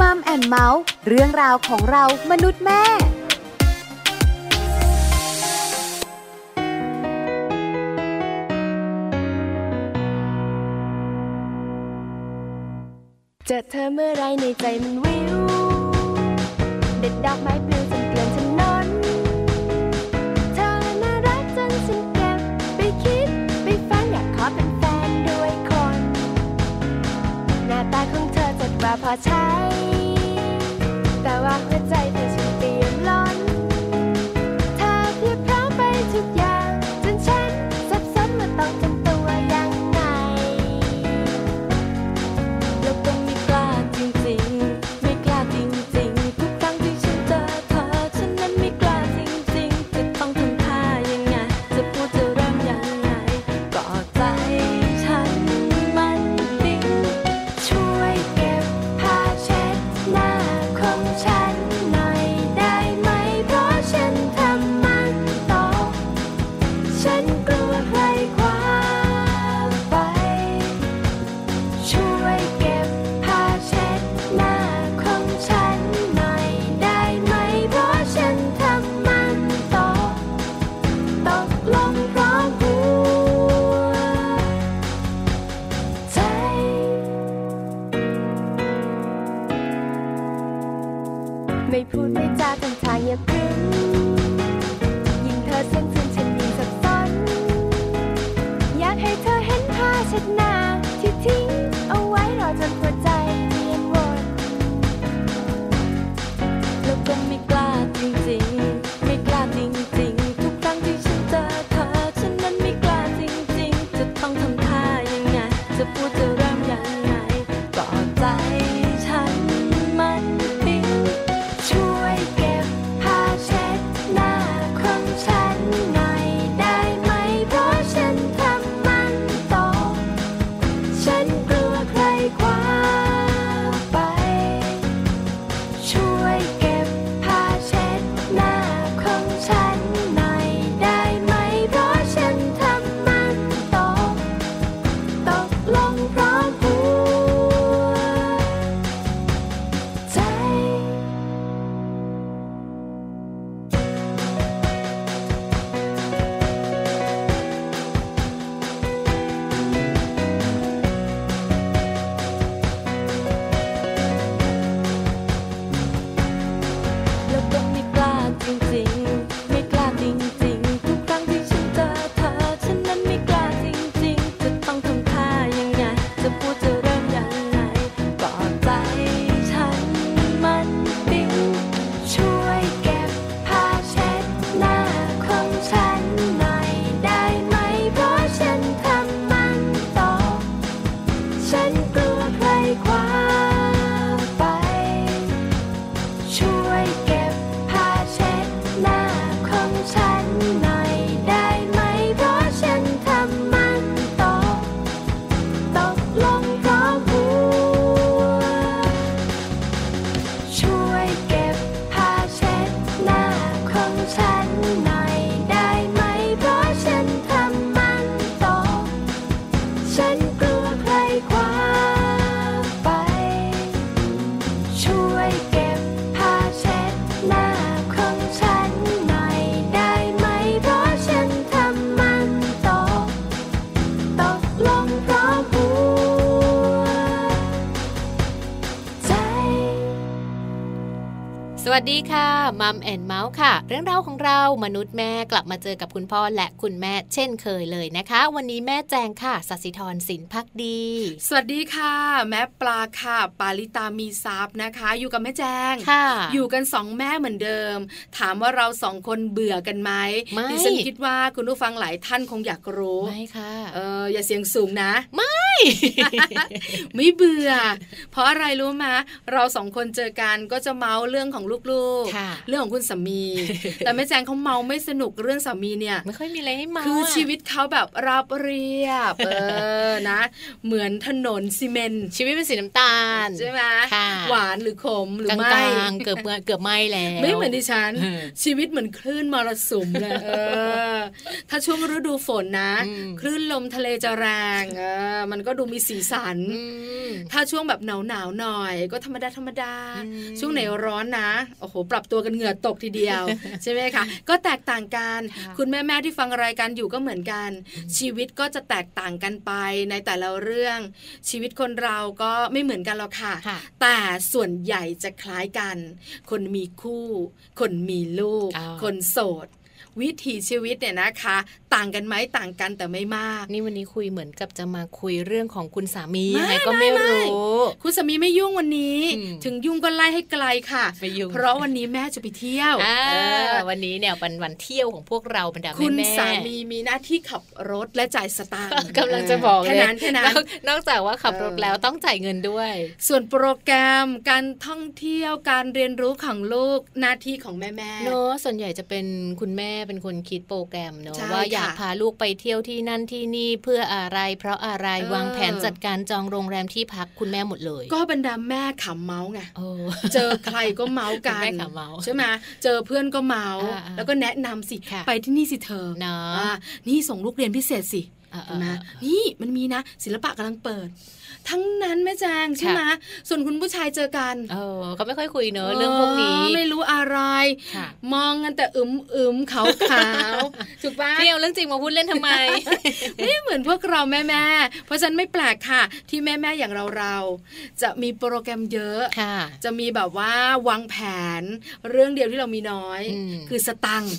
มัมแอนเมาส์เรื่องราวของเรามนุษย์แม่จะเธอเมื่อไรในใจมันวิวเด็ดดอกไม้ปลิว ว่าพอใช้ แต่ว่าหัวใจเธอฉันเปลี่ยน ดีค่ะมัมแอนเมาส์ค่ะ เรื่องราวของเรามนุษย์แม่กลับมาเจอกับคุณพ่อและคุณแม่เช่นเคยเลยนะคะ วันนี้แม่แจงค่ะสัสิธรสินพักดี สวัสดีค่ะ แม่ปลาค่ะ ปาลิตามีซับนะคะ อยู่กับแม่แจงค่ะ อยู่กันสองแม่เหมือนเดิม ถามว่าเราสองคนเบื่อกันไหมไม่ฉันคิดว่าคุณผู้ฟังหลายท่านคงอยากรู้ไม่ค่ะเอออย่าเสียงสูงนะไม่ไม่เบื่อ เพราะอะไรรู้มาเราสองคนเจอกันก็จะเมาส์เรื่องของลูกคุณสามี แต่แม่แจงเขาเมาไม่สนุกเรื่องสามีเนี่ยไม่ค่อยมีอะไรให้เมาคืออะชีวิตเขาแบบราบเรียบเออนะ เหมือนถนนซีเมนต์ชีวิตเป็นสีน้ำตาลใช่ไหมค่ะหวานหรือขมหรืกอลไม่างๆเกือบเกือบไม่แล้วไม่เหมือนดิฉันเออชีวิตเหมือนคลื่นมรสุมเลยเออ ถ้าช่วงฤดูฝนนะอืมคลื่นลมทะเลจะแรงเออมันก็ดูมีสีสันอืมถ้าช่วงแบบหนาวหนาวๆหน่อย ก็ธรรมดาธรรมดาอืมช่วงไหนร้อนนะโอ้โหปรับตัวกันเหงื่อตกทีเดียวใช่ไหมคะก็แตกต่างกันค่ะคุณแม่แม่ๆที่ฟังรายการอยู่ก็เหมือนกัน ชีวิตก็จะแตกต่างกันไปในแต่ละเรื่อง ชีวิตคนเราก็ไม่เหมือนกันหรอกค่ะค่ะแต่ส่วนใหญ่จะคล้ายกัน คนมีคู่ คนมีลูกอ๋อคนโสด วิถีชีวิตเนี่ยนะคะ ต่างกันไหมต่างกันแต่ไม่มาก นี่วันนี้คุยเหมือนกับจะมาคุยเรื่องของคุณสามีไม่ยังไงก็ไม่ไม่รู้คุณสามีไม่ยุ่งวันนี้อืมถึงยุ่งก็ไล่ให้ไกลค่ะไม่ยุ่งเพราะวันนี้แม่จะไปเที่ยวอ่าเออวันนี้เนี่ยวันวันเที่ยวของพวกเราบรรดาคุณแม่ๆสามีมีหน้าที่ขับรถและจ่ายสตางค์กำลังจะบอกเลยแค่นั้นแค่นั้นนอกนอกจากว่าขับรถเออแล้วต้องจ่ายเงินด้วย ส่วนโปรแกรมการท่องเที่ยวการเรียนรู้ของลูกหน้าที่ของแม่แม่ๆเนอะส่วนใหญ่จะเป็นคุณแม่เป็นคนคิดโปรแกรมเนอะใช่ว่าอยากค่ะพาลูกไปเที่ยวที่นั่นที่นี่เพื่ออะไร เพราะอะไรเออวางแผนจัดการจองโรงแรมที่พักคุณแม่หมดเลย ก็บรรดาแม่ขำเมาส์ไงโอ้เจอใครก็เมาส์กัคุณนแม่ขำเมาส์ใช่ไหมเจอเพื่อนก็เมาส์อ่าๆแล้วก็แนะนำสิค่ะไปที่นี่สิเธอเนาะอ่านี่ส่งลูกเรียนพิเศษสิเออๆเห็นไหมนี่มันมีนะศิลปะกำลังเปิด ทั้งนั้นแม่แจงใช่ไหมส่วนคุณผู้ชายเจอกัน เออเขาไม่ค่อยคุยเนอะเรื่องพวกนี้ไม่รู้อะไรค่ะมองกันแต่อึมอึมๆขาวขาวๆถูกปะพี่เอาเรื่องจริงมาพูดเล่นทำไมไม่เหมือนพวกเราแม่แม่ๆเพราะฉะนันไม่แปลกค่ะ ที่แม่แม่ๆอย่างเราเราๆจะมีโปรแกรมเยอะค่ะจะมีแบบว่าวางแผนเรื่องเดียวที่เรามีน้อยอืมคือสตังค์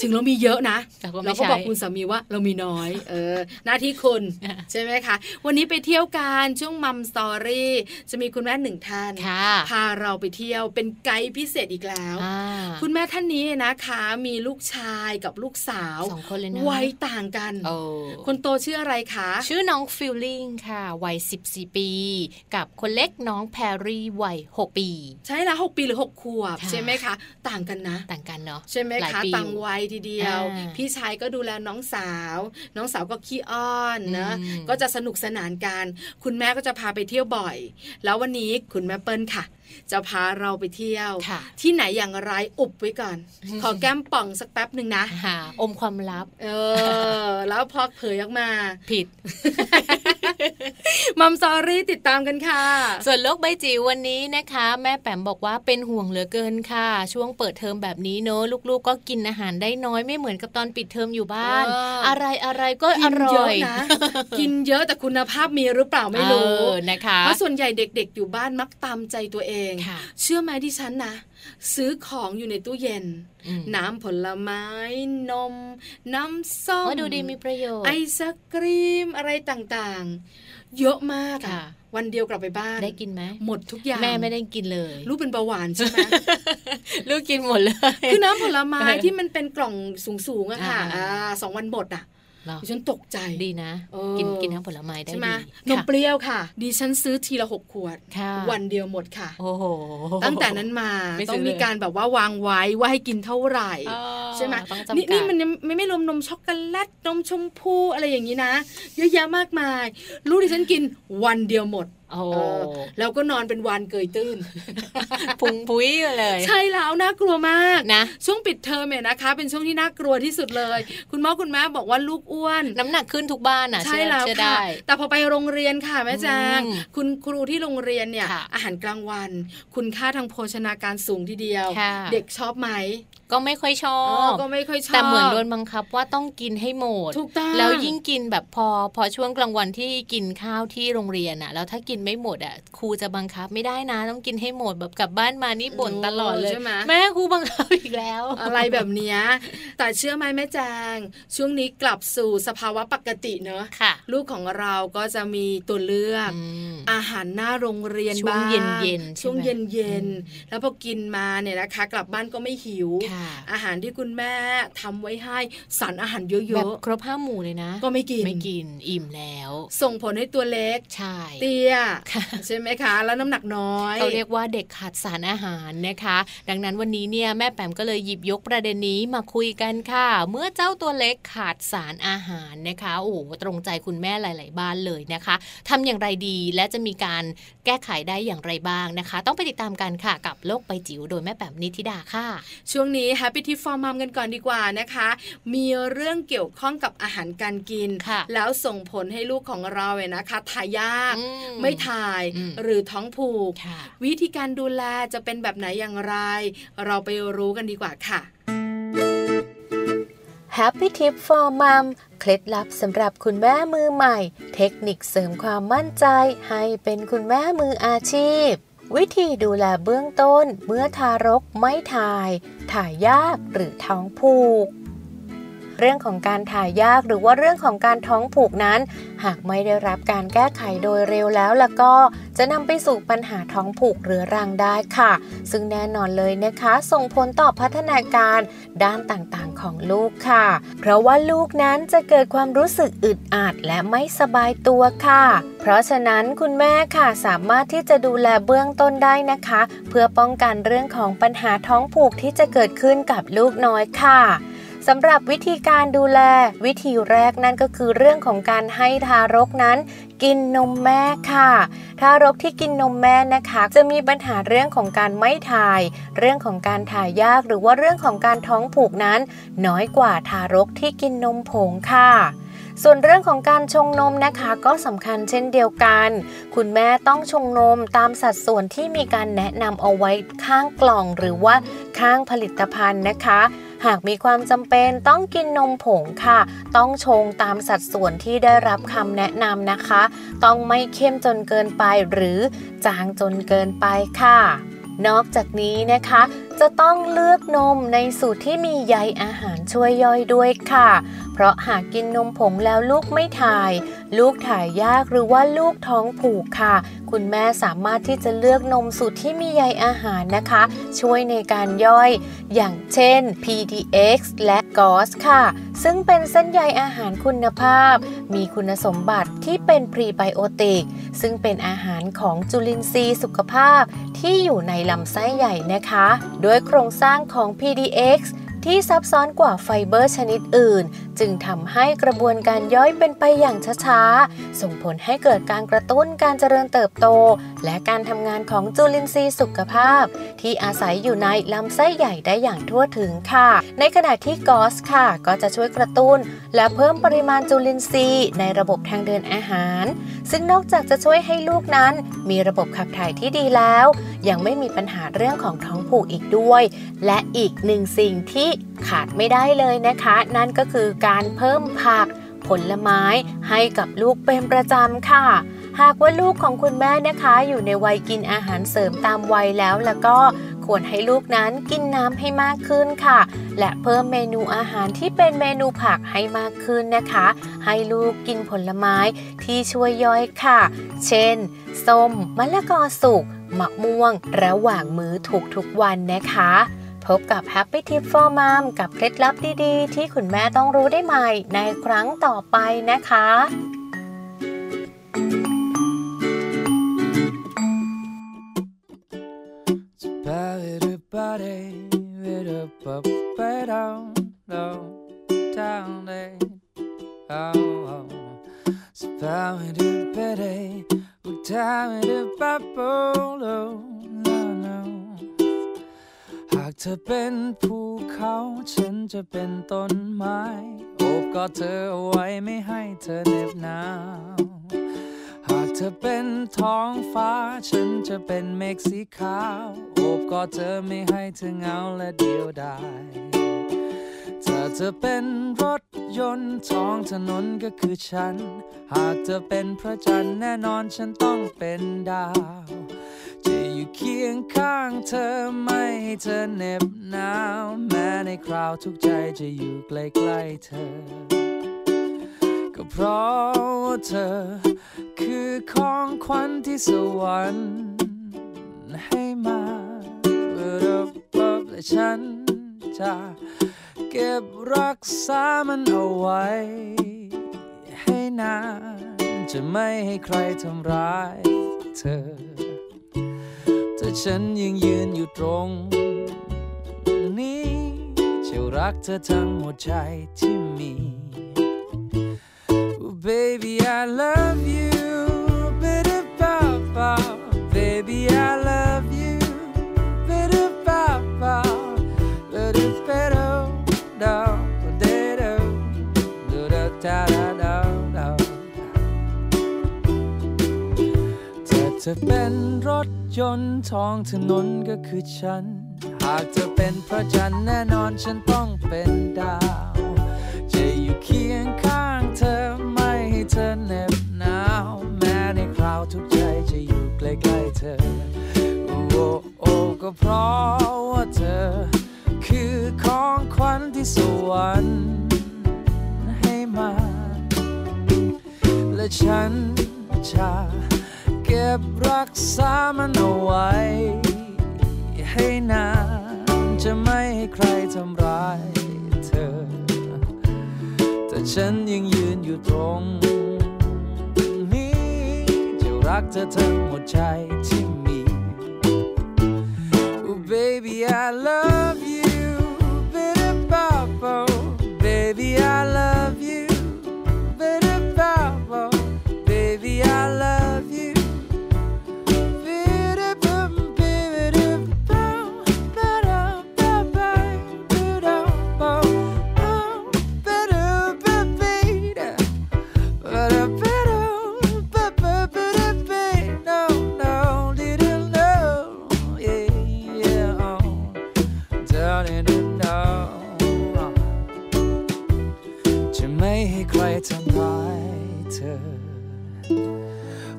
ถึงเรามีเยอะนะแต่ก็ไม่เราก็ใช่บอกคุณสามีว่าเรามีน้อย เออ หน้าที่คุณอะใช่ไหมคะวันนี้ไปเที่ยวกันช่วงมัมสตอรี่จะมีคุณแม่หนึ่งท่านค่ะพาเราไปเที่ยวเป็นไกด์พิเศษอีกแล้วอ่าคุณแม่ท่านนี้นะคะ มีลูกชายกับลูกสาวสองคนเลยนะวัยต่างกันโอ้คนโตชื่ออะไรคะ ชื่อน้องฟิลลิ่งค่ะวัย14ปี กับคนเล็กน้องแพรรี่วัย6ปี ใช่ละหกปีหรือหกขวบค่ะใช่ไหมคะ ต่างกันนะ ต่างกันเนาะใช่ไหมหลายคะปีต่างวัยทีเดียวอ่าพี่ชายก็ดูแลน้องสาว น้องสาวก็ขี้อ้อนนะอืมก็จะสนุกสนานกัน คุณแม่ก็จะพาไปเที่ยวบ่อย แล้ววันนี้คุณแม่เปิ้ลค่ะ จะพาเราไปเที่ยวค่ะที่ไหนอย่างไรอุบไว้ก่อน ขอแก้มป่องสักแป๊บหนึ่งนะหาอมความลับ เออ แล้วพอเผยออกมา ผิดมัมซอรี่ติดตามกันค่ะ ส่วนโลกใบจิ๋ววันนี้นะคะ แม่แปมบอกว่าเป็นห่วงเหลือเกินค่ะ ช่วงเปิดเทอมแบบนี้เนอะลูกๆก็กินอาหารได้น้อยไม่เหมือนกับตอนปิดเทอมอยู่บ้านเออออะไรอะไรก็กิอนร่เยออะยนะกินเยอะแต่คุณภาพมีหรือเปล่าไม่รู้เออนะคะเพราะส่วนใหญ่เด็ก ๆ อยู่บ้านมักตามใจตัวเองค่ะเชื่อไหมดิฉันนะซื้อของอยู่ในตู้เย็นอืมน้ำผลไม้ นม น้ำส้มว่าดูดีมีประโยชน์ ไอศกรีมอะไรต่างๆ เยอะมากอะค่ะ วันเดียวกลับไปบ้าน ได้กินไหมหมดทุกอย่าง แม่ไม่ได้กินเลย ลูกเป็นเบาหวานใช่ไหมลูกกินหมดเลย คือน้ำผลไม้ที่มันเป็นกล่องสูงๆอะค่ะอ่าอ่าสองวันหมดอะเหรอ ดิฉันตกใจดีนะเออกินกินน้ำผลไม้ได้ใช่ไหมดีนมค่ะเปรี้ยวค่ะ ดิฉันซื้อทีละหกขวดค่ะวันเดียวหมดค่ะ โอ้โห ตั้งแต่นั้นมาไม่ซื้อต้องมีเลยการแบบว่าวางไว้ว่าให้กินเท่าไหร่อ๋อใช่ไหมต้องจำกัดนี่นี่มันยังไม่ไม่รวมนมช็อกโกแลตนมชมพูอะไรอย่างนี้นะ เยอะแยะมากมายลูกที่ฉันกินวันเดียวหมด โอ้เออแล้วก็นอนเป็นวันเกยตื้น พุงพุ้ยเลย ใช่แล้วน่ากลัวมากนะ ช่วงปิดเทอมเนี่ยนะคะ เป็นช่วงที่น่ากลัวที่สุดเลย คุณพ่อคุณแม่บอกว่าลูกอ้วน น้ำหนักขึ้นทุกบ้านอะใช่เชื่อแล้วเชื่อค่ะได้แต่พอไปโรงเรียนค่ะแม่แจงอืมคุณครูที่โรงเรียนเนี่ยค่ะอาหารกลางวัน คุณค่าทางโภชนาการสูงทีเดียวค่ะเด็กชอบไหม ก็ไม่ค่อยชออ๋อบก็ไม่ค่อยชอบแต่เหมือนโดนบังคับว่าต้องกินให้หมดถูกต้องแล้วยิ่งกินแบบพอพอช่วงกลางวันที่กินข้าวที่โรงเรียนอะแล้วถ้ากินไม่หมดอะครูจะบังคับไม่ได้นะ ต้องกินให้หมดแบบกลับบ้านมานี่บ่นตลอดเลยใช่ไหมแม่ครูบังคับอีกแล้ว อะไรแบบเนี้ยแต่เชื่อไหมแม่แจงช่วงนี้กลับสู่สภาวะปกติเนอะค่ะลูกของเราก็จะมีตัวเลือกอืมอาหารหน้าโรงเรียนช่วงบ้างเย็นๆใช่ไหมช่วงเย็นเย็นๆอืมแล้วพอกินมาเนี่ยนะคะ กลับบ้านก็ไม่หิวค่ะอาหารที่คุณแม่ทำไว้ให้สารอาหารเยแบบอะครบห้าหมู่เลยนะๆก็ไม่กินไม่กินอิ่มแล้ว ส่งผลให้ตัวเล็กใช่เตี้ยค่ะใช่ไหมคะ แล้วน้ำหนักน้อยเขาเรียกว่าเด็กขาดสารอาหารนะคะ ดังนั้นวันนี้เนี่ยแม่แปมก็เลยหยิบยกประเด็นนี้มาคุยกันค่ะ เมื่อเจ้าตัวเล็กขาดสารอาหารนะคะโอ้โหตรงใจคุณแม่หลาย ๆ บ้านเลยนะคะทำอย่างไรดีและจะมีการแก้ไขได้อย่างไรบ้างนะคะ ต้องไปติดตามกันค่ะกับโลกใบจิ๋วโดยแม่แปมนิธิดาค่ะ ช่วงนี้ Happy Tip for Mom กันก่อนดีกว่านะคะ มีเรื่องเกี่ยวข้องกับอาหารการกินค่ะแล้วส่งผลให้ลูกของเราเนี่ยนะคะถ่ายยากอืมไม่ถ่ายอืมหรือท้องผูกค่ะวิธีการดูแลจะเป็นแบบไหนอย่างไร เราไปรู้กันดีกว่าค่ะ Happy Tip for Mom เคล็ดลับสำหรับคุณแม่มือใหม่ เทคนิคเสริมความมั่นใจให้เป็นคุณแม่มืออาชีพ วิธีดูแลเบื้องต้นเมื่อทารกไม่ถ่าย ถ่ายยากหรือท้องผูก เรื่องของการถ่ายยากหรือว่าเรื่องของการท้องผูกนั้น หากไม่ได้รับการแก้ไขโดยเร็วแล้วแล้วก็ จะนำไปสู่ปัญหาท้องผูกเรื้อรังได้ค่ะ ซึ่งแน่นอนเลยนะคะ ส่งผลต่อพัฒนาการด้านต่างๆของลูกค่ะ เพราะว่าลูกนั้นจะเกิดความรู้สึกอึดอัดและไม่สบายตัวค่ะ เพราะฉะนั้นคุณแม่ค่ะสามารถที่จะดูแลเบื้องต้นได้นะคะ เพื่อป้องกันเรื่องของปัญหาท้องผูกที่จะเกิดขึ้นกับลูกน้อยค่ะ สำหรับวิธีการดูแล วิธีแรกนั่นก็คือเรื่องของการให้ทารกนั้นกินนมแม่ค่ะ ทารกที่กินนมแม่นะคะ จะมีปัญหาเรื่องของการไม่ถ่าย เรื่องของการถ่ายยากหรือว่าเรื่องของการท้องผูกนั้น น้อยกว่าทารกที่กินนมผงค่ะส่วนเรื่องของการชงนมนะคะก็สำคัญเช่นเดียวกัน คุณแม่ต้องชงนมตามสัดส่วนที่มีการแนะนำเอาไว้ข้างกล่องหรือว่าข้างผลิตภัณฑ์นะคะ หากมีความจำเป็นต้องกินนมผงค่ะ ต้องชงตามสัดส่วนที่ได้รับคำแนะนำนะคะ ต้องไม่เข้มจนเกินไปหรือจางจนเกินไปค่ะ นอกจากนี้นะคะจะต้องเลือกนมในสูตรที่มีใยอาหารช่วยย่อยด้วยค่ะเพราะหากกินนมผงแล้วลูกไม่ถ่าย ลูกถ่ายยากหรือว่าลูกท้องผูกค่ะ คุณแม่สามารถที่จะเลือกนมสูตรที่มีใยอาหารนะคะ ช่วยในการย่อย อย่างเช่น PDX และ GOS ค่ะ ซึ่งเป็นเส้นใยอาหารคุณภาพ มีคุณสมบัติที่เป็นพรีไบโอติก ซึ่งเป็นอาหารของจุลินทรีย์สุขภาพที่อยู่ในลำไส้ใหญ่นะคะ โดยโครงสร้างของ PDX ที่ซับซ้อนกว่าไฟเบอร์ชนิดอื่น จึงทำให้กระบวนการย่อยเป็นไปอย่างช้าๆ ส่งผลให้เกิดการกระตุ้นการเจริญเติบโต และการทำงานของจุลินทรีย์สุขภาพ ที่อาศัยอยู่ในลำไส้ใหญ่ได้อย่างทั่วถึงค่ะ ในขณะที่กอสค่ะ ก็จะช่วยกระตุ้น และเพิ่มปริมาณจุลินทรีย์ในระบบทางเดินอาหาร ซึ่งนอกจากจะช่วยให้ลูกนั้น มีระบบขับถ่ายที่ดีแล้ว ยังไม่มีปัญหาเรื่องของท้องผูกอีกด้วย และอีกหนึ่งสิ่งที่ขาดไม่ได้เลยนะคะ นั่นก็คือการเพิ่มผักผลไม้ให้กับลูกเป็นประจำค่ะ หากว่าลูกของคุณแม่นะคะอยู่ในวัยกินอาหารเสริมตามวัยแล้วแล้วก็ควรให้ลูกนั้นกินน้ำให้มากขึ้นค่ะ และเพิ่มเมนูอาหารที่เป็นเมนูผักให้มากขึ้นนะคะ ให้ลูกกินผลไม้ที่ช่วยย่อยค่ะ เช่น ส้ม มะละกอสุกมะม่วง ระหว่างมื้อทุกๆวันนะคะ พบกับ Happy Tip for Mom กับเคล็ดลับดีๆ ที่คุณแม่ต้องรู้ได้ใหม่ในครั้งต่อไปนะคะ Ba-da-ba-day, ba-da-ba-ba-down, down, down, day. Oh, oh. Ba-da-ba-day, ba-da-ba-ba-bo, no, no. หากเธอเป็นภูเขาฉันจะเป็นต้นไม้ โอบกอดเธอเอาไว้ไม่ให้เธอเหน็บหนาวหาก เธอเป็นท้องฟ้า ฉันจะเป็นเมฆสีขาว โอบกอดเธอไม่ให้เธอเหงาและเดียวดายถ้าเธอเป็นรถยนต์ท้องถนนก็คือฉัน หากเธอเป็นพระจันทร์แน่นอนฉันต้องเป็นดาว จะอยู่เคียงข้างเธอไม่ให้เธอเหน็บหนาว แม้ในคราวทุกใจจะอยู่ใกล้ๆเธอ ก็เพราะว่าเธอ คือของขวัญที่สวรรค์ให้มาเปิดและฉันจะเก็บรักษามันเอาไว้ ให้นาน จะไม่ให้ใครทำร้ายเธอ แต่ฉันยังยืนอยู่ตรงนี้จะรักเธอทั้งหมดใจที่มี baby I love you bitter bow bow baby I love you bitter bow bow bitter bitter down ditter da da da da da ถ้าเธอเป็นรถยนต์ท้องถนนก็คือฉัน หากเธอเป็นพระจันทร์แน่นอนฉันต้องเป็นดาว จะอยู่เคียงข้างเธอไม่ให้ เธอเหน็บหนาวแม้ในคราวทุกใจจะอยู่ใกล้ๆเธอ โอ้โอ้โอก็เพราะว่าเธอ คือของขวัญที่สวรรค์ให้มา และฉันจะเก็บรักษามันเอาไว้ ให้นานจะไม่ให้ใครทำร้ายเธอ ฉันยังยืนอยู่ตรงนี้ จะรักเธอทั้งหมดใจที่มี Oh baby I love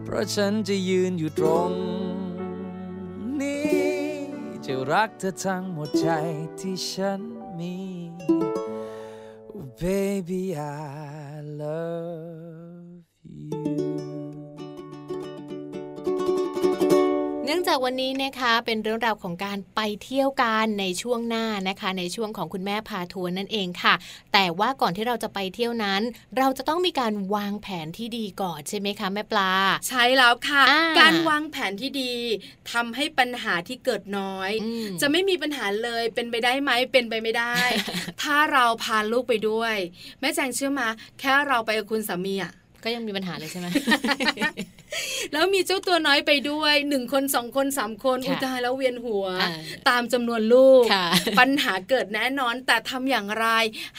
เพราะฉันจะยืนอยู่ตรงนี้ จะรักเธอทั้งหมดใจที่ฉันมี Oh, baby I love นื่องจากวันนี้นะคะเป็นเรื่องราวของการไปเที่ยวกันในช่วงหน้านะคะ ในช่วงของคุณแม่พาทัวร์นั่นเองค่ะ แต่ว่าก่อนที่เราจะไปเที่ยวนั้น เราจะต้องมีการวางแผนที่ดีก่อนใช่ไหมคะแม่ปลา ใช่แล้วค่ะอ่าการวางแผนที่ดีทำให้ปัญหาที่เกิดน้อยอืมจะไม่มีปัญหาเลยเป็นไปได้ไหมเป็นไปไม่ได้ ถ้าเราพาลูกไปด้วย แม่แจงเชื่อมา แค่เราไปกับคุณสามีอะก็ยังมีปัญหาเลยใช่ไหม แล้วมีเจ้าตัวน้อยไปด้วยหนึ่งคนสองคนสามคนค่ะอุยตายแล้วเวียนหัวอ่าตามจำนวนลูกค่ะปัญหาเกิดแน่นอนแต่ทำอย่างไร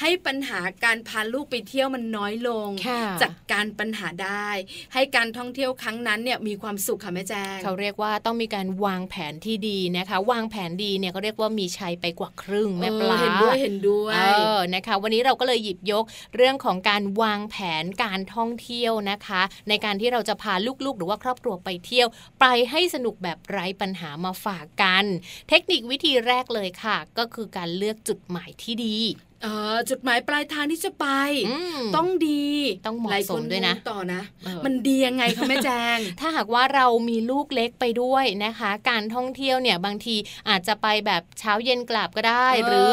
ให้ปัญหาการพาลูกไปเที่ยวมันน้อยลงค่ะจัดการปัญหาได้ ให้การท่องเที่ยวครั้งนั้นเนี่ยมีความสุขค่ะแม่แจงเขาเรียกว่าต้องมีการวางแผนที่ดีนะคะ วางแผนดีเนี่ยเขาเรียกว่ามีชัยไปกว่าครึ่งแม่ปลาเออเห็นด้วยเห็นด้วยเออนะคะ วันนี้เราก็เลยหยิบยกเรื่องของการวางแผนการท่องเที่ยวนะคะ ในการที่เราจะพาลูกๆ หรือว่าครอบครัวไปเที่ยว ไปให้สนุกแบบไร้ปัญหามาฝากกัน เทคนิควิธีแรกเลยค่ะ ก็คือการเลือกจุดหมายที่ดี เออจุดหมายปลายทางที่จะไปอืมต้องดีต้องเหมาะหลายสคมด้วยนะงงต่อนะเออมันดียังไงคะแม่แจง ถ้าหากว่าเรามีลูกเล็กไปด้วยนะคะ การท่องเที่ยวเนี่ยบางทีอาจจะไปแบบเช้าเย็นกลับก็ได้เออหรือ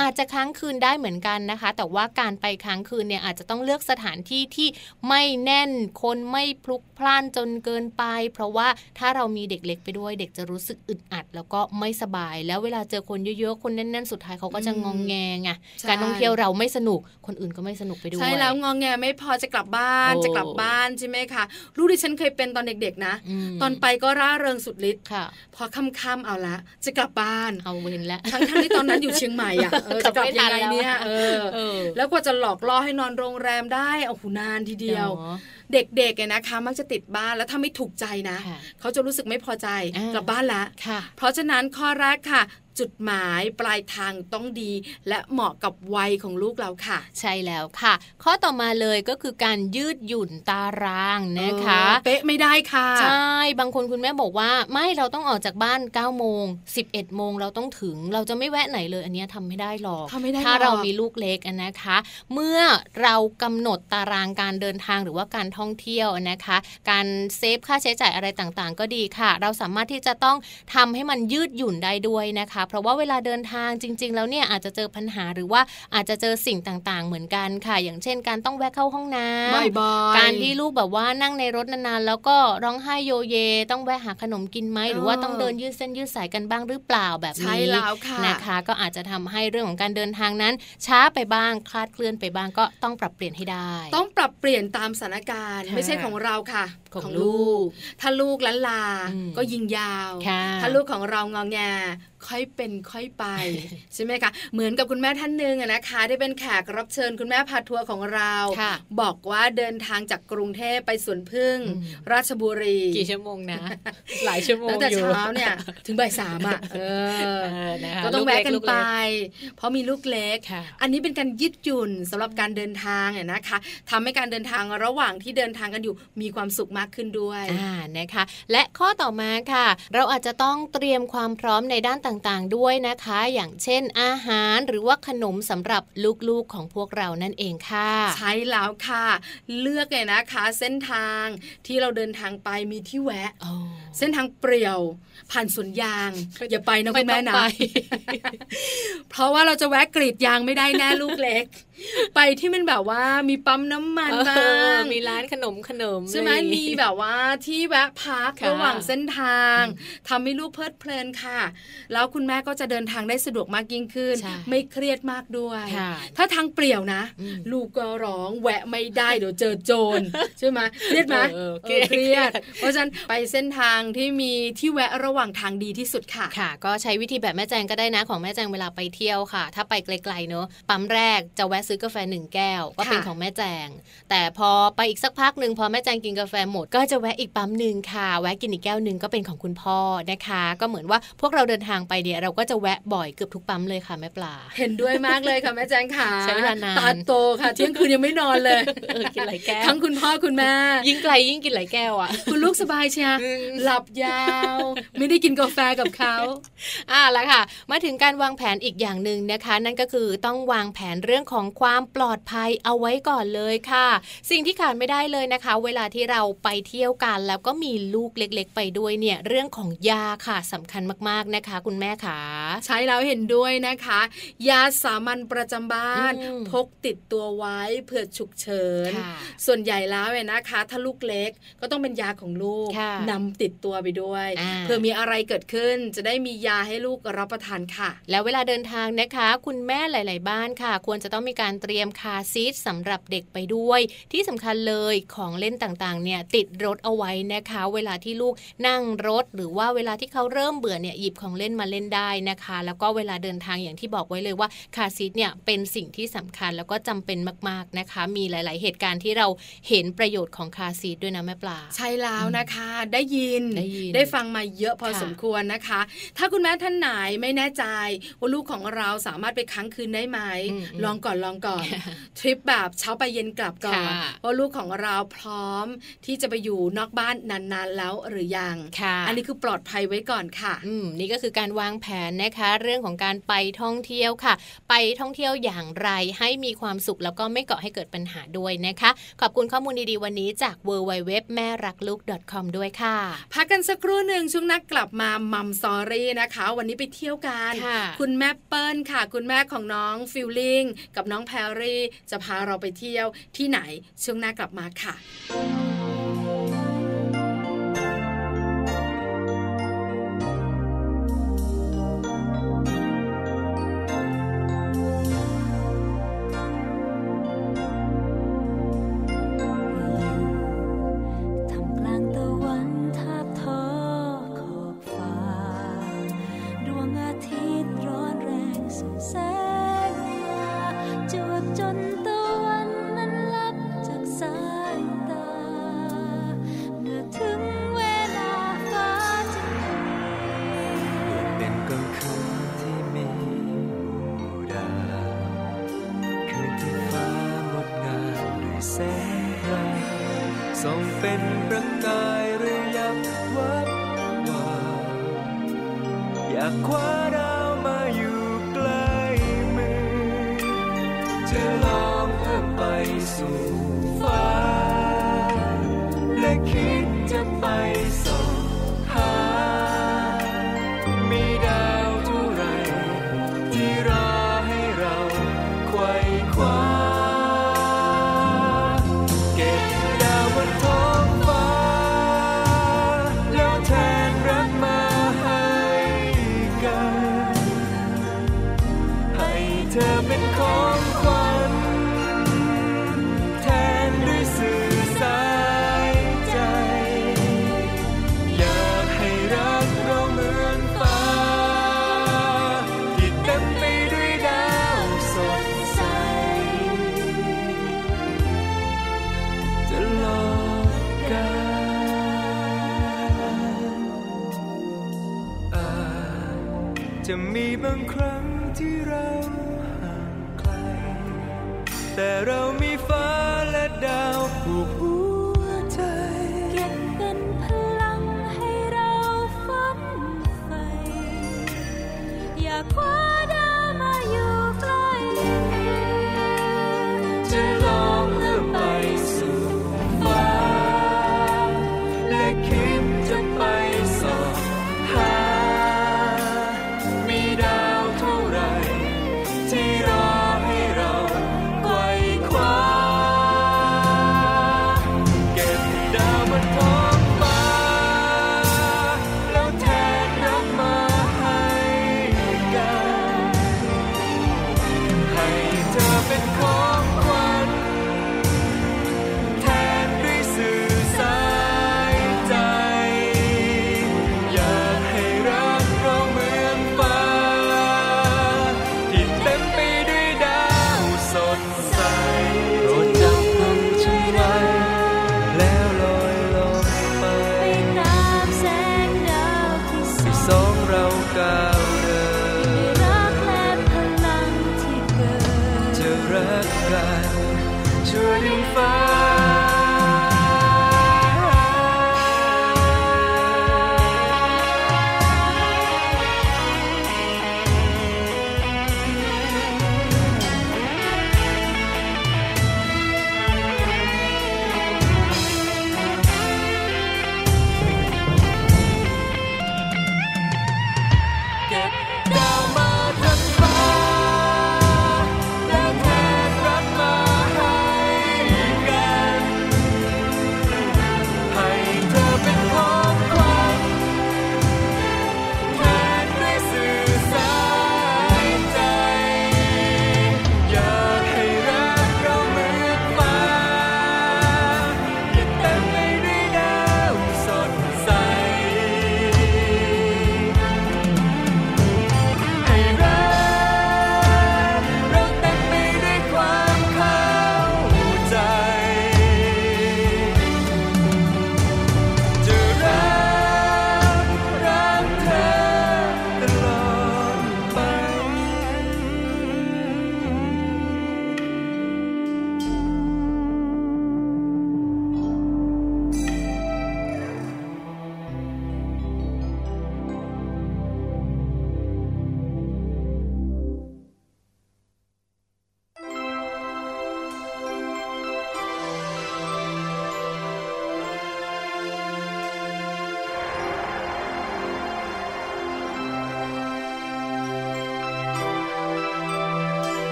อาจจะค้างคืนได้เหมือนกันนะคะ แต่ว่าการไปค้างคืนเนี่ยอาจจะต้องเลือกสถานที่ที่ไม่แน่นคนไม่พลุกพล่านจนเกินไป เพราะว่าถ้าเรามีเด็กเล็กไปด้วย เด็กจะรู้สึกอึดอัด แล้วก็ไม่สบาย แล้วเวลาเจอคนเยอะๆคนแน่นๆสุดท้ายเขาก็จะงองแงไงใช่การท่องเที่ยวเราไม่สนุกคนอื่นก็ไม่สนุกไปด้วยใช่แล้วงองแงไม่พอจะกลับบ้านโอ้จะกลับบ้านใช่ไหมคะลูกที่ฉันเคยเป็นตอนเด็กๆนะมตอนไปก็ร่าเริงสุดฤทธิ์ค่ะพอค่ำๆเอาละจะกลับบ้านเอาเวนแล้วทั้งๆที่ตอนนั้นอยู่เชียงใหม่อะเออกลัจะบกลับไม่ยังทันไงเนี่ยแล้วเออเออ แล้วกว่าจะหลอกล่อให้นอนโรงแรมได้โอ้โหนานทีเดียวเนาะเด็กๆเนี่ยนะคะ มักจะติดบ้านแล้วถ้าไม่ถูกใจนะค่ะเขาจะรู้สึกไม่พอใจอ่ากลับบ้านละค่ะเพราะฉะนั้นข้อแรกค่ะ จุดหมายปลายทางต้องดี และเหมาะกับวัยของลูกเราค่ะ ใช่แล้วค่ะ ข้อต่อมาเลยก็คือการยืดหยุ่นตารางนะคะเออเป๊ะไม่ได้ค่ะ ใช่ บางคนคุณแม่บอกว่า ไม่เราต้องออกจากบ้าน9ก้าโมง11โมงเราต้องถึงเราจะไม่แวะไหนเลย อันเนี้ยทำไม่ได้หรอกทำไม่ได้ถ้าหรอกเรามีลูกเล็กอะนะคะ เมื่อเรากำหนดตารางการเดินทางหรือว่าการท่องเที่ยวนะคะ การเซฟค่าใช้จ่ายอะไรต่างๆ ก็ดีค่ะ เราสามารถที่จะต้องทำให้มันยืดหยุ่นได้ด้วยนะคะเพราะว่าเวลาเดินทางจริง ๆ แล้วเนี่ยอาจจะเจอปัญหาหรือว่าอาจจะเจอสิ่งต่างๆ เหมือนกันค่ะ อย่างเช่น การต้องแวะเข้าห้องน้ำบ่อยๆการที่ลูกแบบว่านั่งในรถนานๆแล้วก็ร้องไห้โยเย ต้องแวะหาขนมกินไหมหรือว่าต้องเดินยืดเส้นยืดสายกันบ้างหรือเปล่าแบบใช่นี้แล้วค่ะนะคะ ก็อาจจะทำให้เรื่องของการเดินทางนั้น ช้าไปบ้างคลาดเคลื่อนไปบ้างก็ต้องปรับเปลี่ยนให้ได้ ต้องปรับเปลี่ยนตามสถานการณ์ค่ะไม่ใช่ของเราค่ะ ของลูก ถ้าลูกล้านลาอืมก็ยิงยาวค่ะถ้าลูกของเรางอแง ค่อยเป็นค่อยไปใช่ไหมคะเหมือนกับคุณแม่ท่านหนึ่งอะนะคะ ได้เป็นแขกรับเชิญคุณแม่พาทัวร์ของเราค่ะบอกว่าเดินทางจากกรุงเทพไปสวนพึ่งอืมราชบุรี กี่ชั่วโมงนะ หลายชั่วโมงตั้งแต่อยู่เช้าเนี่ยถึงบ่ายสามอะเออเออนะคะก็ต้องแวะกันลูไปเล็เพราะมีลูกเล็กค่ะอันนี้เป็นการยืดหยุ่นสำหรับการเดินทางเนี่ยนะคะทำให้การเดินทางระหว่างที่เดินทางกันอยู่มีความสุขมากขึ้นด้วยอ่านะคะ และข้อต่อมาค่ะ เราอาจจะต้องเตรียมความพร้อมในด้านต่างๆด้วยนะคะ อย่างเช่นอาหารหรือว่าขนมสำหรับลูกๆของพวกเรานั่นเองค่ะ ใช่แล้วค่ะ เลือกเลยนะคะ เส้นทางที่เราเดินทางไปมีที่แวะโอ้เส้นทางเปรี่ยว ผ่านสวนยาง อย่าไปนะคุณแม่ไต้นะองไปเพราะว่าเราจะแวะกรีดยางไม่ได้แน่ลูกเล็ก ไปที่มันแบบว่ามีปั๊มน้ำมันบ้าเอองมีร้านขนมขนมใช่ไหมอะรอย่างมีงี้แบบว่าที่แวะพักค่ะระหว่างเส้นทางทำให้ลูกเพลิดเพลินค่ะ แล้วคุณแม่ก็จะเดินทางได้สะดวกมากยิ่งขึ้นใช่ไม่เครียดมากด้วยค่ะถ้าทางเปลี่ยวนะอืมลูกก็ร้องแวะไม่ได้เดี๋ยวเจอโจรใช่ไหมเครียดไหมเออเอเครีอยดเครียด เพราะฉะนั้นไปเส้นทางที่มีที่แวะระหว่างทางดีที่สุดค่ะค่ะ ก็ใช้วิธีแบบแม่แจงก็ได้นะของแม่แจงเวลาไปเที่ยวค่ะ ถ้าไปไกลๆเนอะปั๊มแรกจะแวะซื้อกาแฟหนึ่งแก้วก็เป็นค่ะของแม่แจง แต่พอไปอีกสักพักหนึ่งพอแม่แจงกินกาแฟหมด ก็จะแวะอีกปั๊มหนึ่งค่ะ แวะกินอีกแก้วหนึ่งก็เป็นของคุณพ่อนะคะ ก็เหมือนว่าพวกเราเดินทางไปเดียวเราก็จะแวะบ่อยเกือบทุกปั๊มเลยค่ะแม่ปลา เห็นด้วยมากเลยค่ะแม่แจงค่ะใช้เวลานานตาโตค่ะเที่ยงคืนยังไม่นอนเลยเออกินหลายแก้วทั้งคุณพ่อคุณแม่ยิ่งไกลยิ่งกินหลายแก้วอะคุณลูกสบายเชียอืมหลับยาว ไม่ได้กินกาแฟกับเขาอ่าแล้วค่ะ มาถึงการวางแผนอีกอย่างหนึ่งนะคะ นั่นก็คือต้องวางแผนเรื่องของความปลอดภัยเอาไว้ก่อนเลยค่ะ สิ่งที่ขาดไม่ได้เลยนะคะ เวลาที่เราไปเที่ยวกันแล้วก็มีลูกเล็ก ๆ ไปด้วยเนี่ยเรื่องของยาค่ะสำคัญมากๆนะคะ คุณแม่ค่ะ ใช้แล้วเห็นด้วยนะคะ ยาสามัญประจำบ้านอืมพกติดตัวไว้เผื่อฉุกเฉินค่ะส่วนใหญ่แล้วเนี่ยนะคะ ถ้าลูกเล็กก็ต้องเป็นยาของลูกค่ะนำติดตัวไปด้วยอ่าเผื่อมีอะไรเกิดขึ้นจะได้มียาให้ลูกรับประทานค่ะ แล้วเวลาเดินทางนะคะ คุณแม่หลาย ๆ บ้านค่ะ ควรจะต้องมีการเตรียมคาร์ซีทสำหรับเด็กไปด้วย ที่สำคัญเลยของเล่นต่างๆ เนี่ยติดรถเอาไว้นะคะ เวลาที่ลูกนั่งรถ หรือว่าเวลาที่เขาเริ่มเบื่อเนี่ยหยิบของเล่นมาเล่นได้นะคะ แล้วก็เวลาเดินทางอย่างที่บอกไว้เลยว่าคาร์ซีทเนี่ยเป็นสิ่งที่สำคัญแล้วก็จำเป็นมากๆนะคะ มีหลาย ๆ เหตุการณ์ที่เราเห็นประโยชน์ของคาร์ซีทด้วยนะแม่ปลาใช่แล้วนะคะ ได้ยินได้ยินฟังมาเยอะพอค่ะสมควรนะคะ ถ้าคุณแม่ท่านไหนไม่แน่ใจว่าลูกของเราสามารถไปค้างคืนได้ไหมอืมลองก่อนลองก่อน ทริปแบบเช้าไปเย็นกลับก่อนค่ะว่าลูกของเราพร้อมที่จะไปอยู่นอกบ้านนานๆแล้วหรือยังค่ะอันนี้คือปลอดภัยไว้ก่อนค่ะอืมนี่ก็คือการวางแผนนะคะ เรื่องของการไปท่องเที่ยวค่ะ ไปท่องเที่ยวอย่างไรให้มีความสุขแล้วก็ไม่ก่อให้เกิดปัญหาด้วยนะคะ ขอบคุณข้อมูลดีๆวันนี้จาก w w w แม่รักลูก .com ด้วยค่ะ พักกันสักครู่หนึ่งช่วงหน้ากลับมา Mom Story นะคะ วันนี้ไปเที่ยวกันค่ะคุณแม่เปิ้ลค่ะ คุณแม่ของน้องฟิลลิงกับน้องแพรรี่จะพาเราไปเที่ยวที่ไหนช่วงหน้ากลับมาค่ะ เป็นประกายระยับวับวาวอยากคว้าดาวมาอยู่ใกล้มือจะลองเอื้อมไปสู่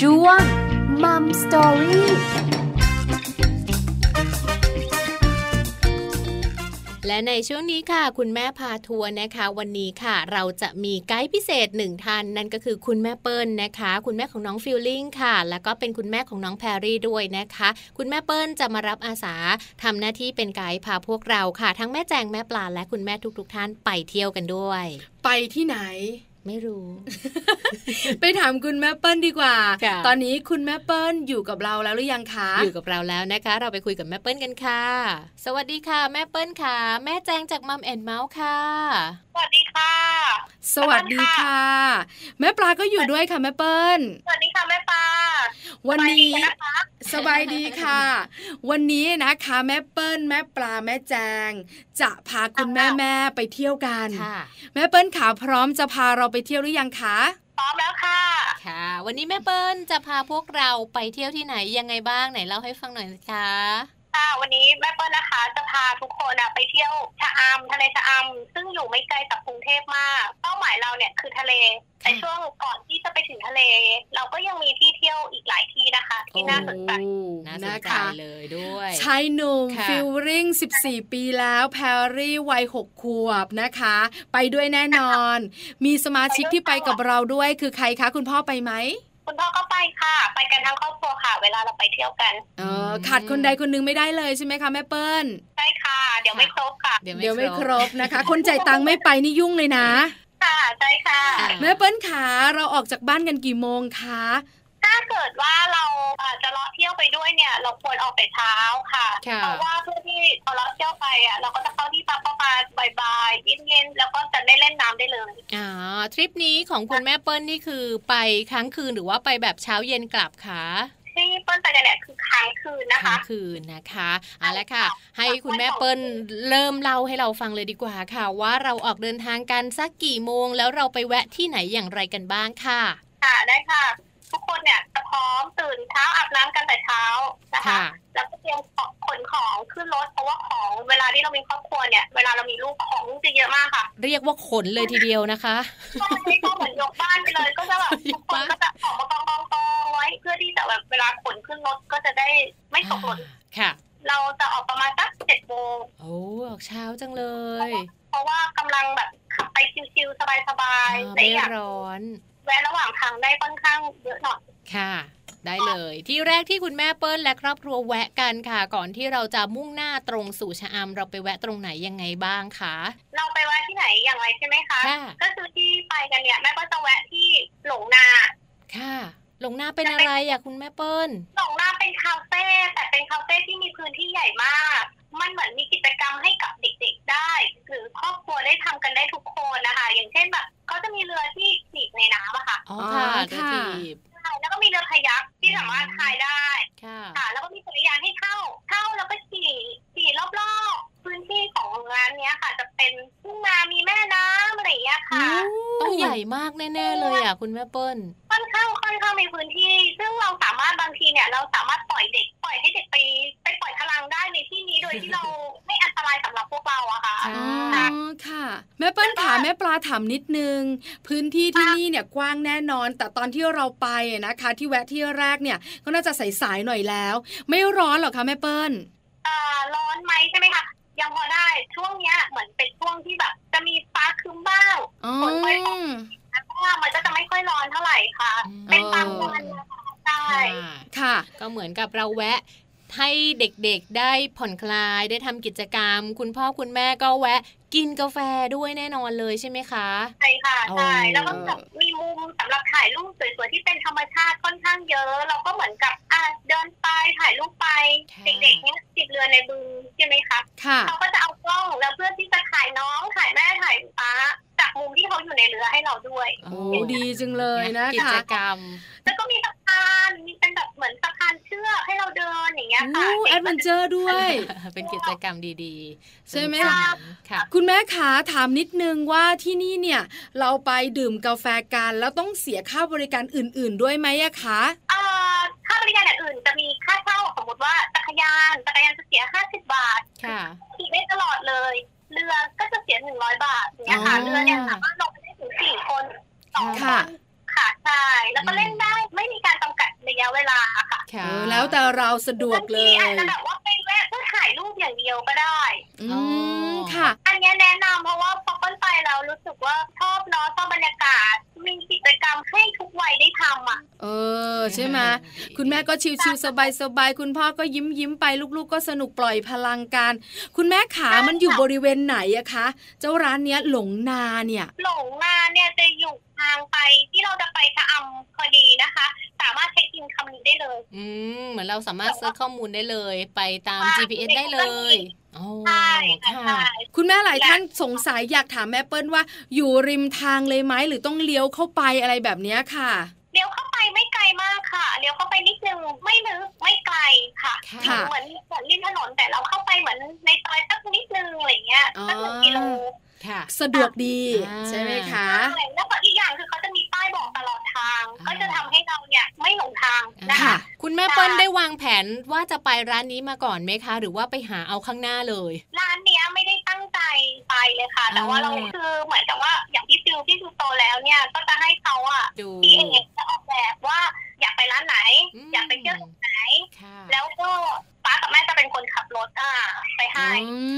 ช่วง Mom Story และในช่วงนี้ค่ะ คุณแม่พาทัวร์นะคะ วันนี้ค่ะ เราจะมีไกด์พิเศษหนึ่งท่านนั่นก็คือคุณแม่เปิ้ลนะคะ คุณแม่ของน้องฟิลลิ่งค่ะ แล้วก็เป็นคุณแม่ของน้องแพรรี่ด้วยนะคะ คุณแม่เปิ้ลจะมารับอาสาทำหน้าที่เป็นไกด์พาพวกเราค่ะ ทั้งแม่แจงแม่ปลาและคุณแม่ทุกๆท่านไปเที่ยวกันด้วย ไปที่ไหน ไม่รู้ ไปถามคุณแม่เปิ้ลดีกว่าค่ะตอนนี้คุณแม่เปิ้ลอยู่กับเราแล้วหรือยังคะ อยู่กับเราแล้วนะคะ เราไปคุยกับแม่เปิ้ลกันค่ะ สวัสดีค่ะ แม่เปิ้ลค่ะ แม่แจงจากมัมแอนเมาส์ค่ะ สวัสดีค่ะ สวัสดีค่ะ แม่ปลาก็อยู่ด้วยค่ะแม่เปิ้ล สวัสดีค่ะแม่ปลา วันนี้ สบายดีนะคะสบายดีค่ะ วันนี้นะคะ แม่เปิ้ลแม่ปลาแม่แจง จะพาคุณแม่แม่ๆไปเที่ยวกันค่ะแม่เปิ้ลขาพร้อมจะพาเราไปเที่ยวหรือยังคะพร้อมแล้วค่ะ ค่ะ วันนี้แม่เปิ้ลจะพาพวกเราไปเที่ยวที่ไหนยังไงบ้างไหนเล่าให้ฟังหน่อยสิคะ ค่ะวันนี้แม่เปิ้ลนะคะจะพาทุกคนอะไปเที่ยวชะอำทะเลชะอำซึ่งอยู่ไม่ไกลจากกรุงเทพมาก เป้าหมายเราเนี่ยคือทะเล แต่ช่วงก่อนที่จะไปถึงทะเล เราก็ยังมีที่เที่ยวอีกหลายที่นะคะ ที่น่าสนใจโอ้น่าสนนะใจคะเลยด้วยชายหนุ่มค่ะฟิลริ่ง14 ปีแล้วแพรรี่วัย6ขวบนะคะ ไปด้วยแน่นอน มีสมาชิกที่ไปกับเราด้วยคือใครคะ คุณพ่อไปไหม คุณพ่อก็ไปค่ะ ไปกันทั้งครอบครัวค่ะ เวลาเราไปเที่ยวกันเออขาดคนใดคนหนึ่งไม่ได้เลยใช่ไหมคะแม่เปิ้ลใช่ค่ะ เดี๋ยวไม่ครบค่ะ เดี๋ยวเดี๋ยวไม่ไม่คครรบบนะคะ คนจ่ายตังค์ไม่ไปนี่ยุ่งเลยนะ ค่ะใช่ค่ะอ่าแม่เปิ้ลขาเราออกจากบ้านกันกี่โมงคะ ถ้าเกิดว่าเราเอ่อจะเลาะเที่ยวไปด้วยเนี่ย เราควรออกแต่เช้าค่ะค่ะเพราะว่าเพื่อที่พอเราเที่ยวไปอะเราก็จะเข้าที่พักประมาณบ่ายๆเย็นๆแล้วก็จะได้เล่นน้ำได้เลยอ่าทริปนี้ของคุณแม่เปิ้ลนี่คือไปค้างคืนหรือว่าไปแบบเช้าเย็นกลับคะที่เปิ้ลไปกันเนี่ยคือค้างคืนนะค้าคะงคืนนะคะเอาละค่ะ ให้คุณแม่เปิ้ลเริ่มเล่าให้เราฟังเลยดีกว่าค่ะ ว่าเราออกเดินทางกันสักกี่โมง แล้วเราไปแวะที่ไหนอย่างไรกันบ้างค่ะ ค่ะได้ค่ะ ทุกคนเนี่ยจะพร้อมตื่นเช้าอาบน้ำกันแต่เช้านะคะค่ะแล้วก็เตรียมของขนของขึ้นรถเพราะว่าของเวลาที่เรามีครอบครัวเนี่ย เวลาเรามีลูกของจะเยอะมากค่ะ เรียกว่าขนเลยทีเดียวนะคะก็ไม่ก็เหมือนยกบ้านไปเลยก็จะแบบยทุกกคนบ้านก็จะออกมากองกองกองไว้ เพื่อที่จะแบบเวลาขนขึ้นรถก็จะได้ไม่ตกหล่นค่ะ เราจะออกประมาณสักเจ็ดโมงโอ้ออกเช้าจังเลย เพราะว่ากำลังแบบขับไปชิวๆสบายอ่าๆและไม่อยากร้อน แวะระหว่างทางได้ค่อนข้างเยอะหน่อยค่ะได้เลย ที่แรกที่คุณแม่เปิ้ลและครอบครัวแวะกันค่ะ ก่อนที่เราจะมุ่งหน้าตรงสู่ชะอำเราไปแวะตรงไหนยังไงบ้างคะเราไปแวะที่ไหนอย่างไรใช่ไหมคะค่ะก็คือที่ไปกันเนี่ยแม่ก็จะแวะที่หลงนาค่ะ หลงหน้าเป็นอะไรอะคุณแม่เปิ้ลหลงนาเป็นคาเฟ่แต่เป็นคาเฟ่ที่มีพื้นที่ใหญ่มาก มันเหมือนมีกิจกรรมให้กับเด็กๆได้ หรือครอบครัวได้ทำกันได้ทุกคนนะคะ อย่างเช่นแบบเขาจะมีเรือที่ขี่ในน้ำอะค่ะอ๋อค่ะอ๋อเรือค่ะถีบใช่แล้วก็มีเรือพายักที่สามารถพายได้ค่ะค่ะแล้วก็มีจักรยานให้เข้าเข้าแล้วก็ขี่ขี่รอบๆ พื้นที่ของร้านเนี้ยค่ะ จะเป็นทุ่งนามีแม่น้ำอะไรอย่างเงี้ยค่ะต้องใหญ่มากแน่ ๆ เลยอะ คุณแม่เปิ้ลค่อนข้างค่อนข้างมีพื้นที่ ซึ่งเราสามารถบางทีเนี่ย เราสามารถปล่อยเด็กปล่อยให้เด็กไปไปปล่อยพลังได้ในที่นี้โดยที่เราไม่อันตรายสำหรับพวกเราอะค่ะค่ะอ๋อค่ะ แม่เปิ้ลขาแม่ปลาถามนิดนึง พื้นที่ที่นี่เนี่ยกว้างแน่นอน แต่ตอนที่เราไปอะนะคะ ที่แวะที่แรกเนี่ย ก็น่าจะใสๆหน่อยแล้ว ไม่ร้อนหรอคะแม่เปิ้ลอ่าร้อนไหมใช่ไหมคะ ยังพอได้ช่วงเนี้ยเหมือนเป็นช่วงที่แบบ จะมีฟ้าครึ้มบ้างอ๋อฝนค่อยตกแล้วก็มันก็จะไม่ค่อยร้อนเท่าไหร่ค่ะอืมเป็นบางวันนะคะใช่ค่ะค่ะ ก็เหมือนกับเราแวะให้เด็กๆได้ผ่อนคลายได้ทำกิจกรรม คุณพ่อคุณแม่ก็แวะ กินกาแฟด้วยแน่นอนเลยใช่ไหมคะใช่ค่ะใช่อ๋อแล้วก็แบบมีมุมสำหรับถ่ายรูปสวยๆที่เป็นธรรมชาติค่อนข้างเยอะ เราก็เหมือนกับอะเดินไปถ่ายรูปไปเด็กๆเนี่ยติดเรือในบึงใช่ไหมคะค่ะเขาก็จะเอากล้องแล้วเพื่อที่จะถ่ายน้องถ่ายแม่ถ่ายป้าจากมุมที่เขาอยู่ในเรือให้เราด้วยโอ้โอ้ดีจังเลยนะกิคะจกรรมแล้วก็มีสะพานมีเป็นแบบเหมือนสะพานเชือกให้เราเดินอย่า งเงี้ยค่ะอู้แอดเวนเจอร์ด้วย เป็นกิจกรรมดีๆ ใช่ไหมสนุกสนานค่ะ คุณแม่ขาถามนิดนึงว่าที่นี่เนี่ย เราไปดื่มกาแฟกันแล้วต้องเสียค่าบริการอื่น ๆ ด้วยไหมอะคะเอ่อค่าบริการอย่างอื่นจะมีค่าเช่าสมมติว่าจักรยานจักรยานจะเสีย50บาทค่ะขี่ได้ตลอดเลย เรือก็จะเสีย100บาทอย่างเงี้ยค่ะอ๋อเรือเนี่ยสามารถลงไปได้ถึงสี่คนสองคค่ะนค่ะใช่แล้วก็เล่นได้ไม่มีการจำกัดระยะเวลาค่ะค่ะเออแล้วแต่เราสะดวกเลบางทีอาจยจะแบบว่าไปแวะเพื่อถ่ายรูปอย่างเดียวก็ได้อือ๋อมค่ะ อันเนี้ยแนะนำเพราะว่าพอต้นไปเรารู้สึกว่าชอบเนาะชอบบรรยากาศมีกิจกรรมให้ทุกวัยได้ทำอะ เออ ใช่ไหมคุณแม่ก็ชิวๆสบายๆคุณพ่อก็ยิ้มยิ้มๆไปลูกๆ ก็สนุกปล่อยพลังกันคุณแม่ขามันอยู่บริเวณไหนอะคะ เจ้าร้านเนี้ยหลงนาเนี่ย หลงมาเนี่ยจะอยู่ทางไปที่เราจะไปชะอำพอดีนะคะ สามารถเช็คอินคำนี้ได้เลย อืมเหมือนเราสามารถเซิร์ชข้อมูลได้เลย ไปตามค่ะ GPS ได้เลยอ๋อใช่ค่ะค่ะใช่คุณแม่หลายท่านสงสัยอยากถามแม่เปิ้ลว่า อยู่ริมทางเลยไหมหรือต้องเลี้ยวเข้าไปอะไรแบบเนี้ยค่ะเลี้ยวเข้าไปไม่ไกลมากค่ะเลี้ยวเข้าไปนิดนึงไม่ลึกไม่ไกลค่ะค่ะ เหมือนเหมือนริมถนนแต่เราเข้าไปเหมือนในซอยสักนิดนึงอะไรเงี้ยสักหนึ่งกิโลค่ะ สะดวกดีอ่าใช่ไหมคะใช่แล้วก็อีกอย่างคือเขาจะมีป้ายบอกตลอดทางอ่าก็จะทำให้เราเนี่ยไม่หลงทางนะค่ะคะคุณแม่เปิ้ลได้วางแผนว่าจะไปร้านนี้มาก่อนไหมคะ หรือว่าไปหาเอาข้างหน้าเลย ร้านเนี้ยไม่ได้ตั้งใจไปเลยค่ะ แต่ว่าเราอ่าคือเหมือนกับว่าอย่างพี่ฟิวพี่ฟิวโตแล้วเนี่ยก็จะให้เขาอะดูพี่เอกจะออกแบบว่าอยากไปร้านไหนอืมอยากไปเที่ยวที่ไหนค่ะแล้วก็ป้ากับแม่จะเป็นคนขับรถอ่าไปให้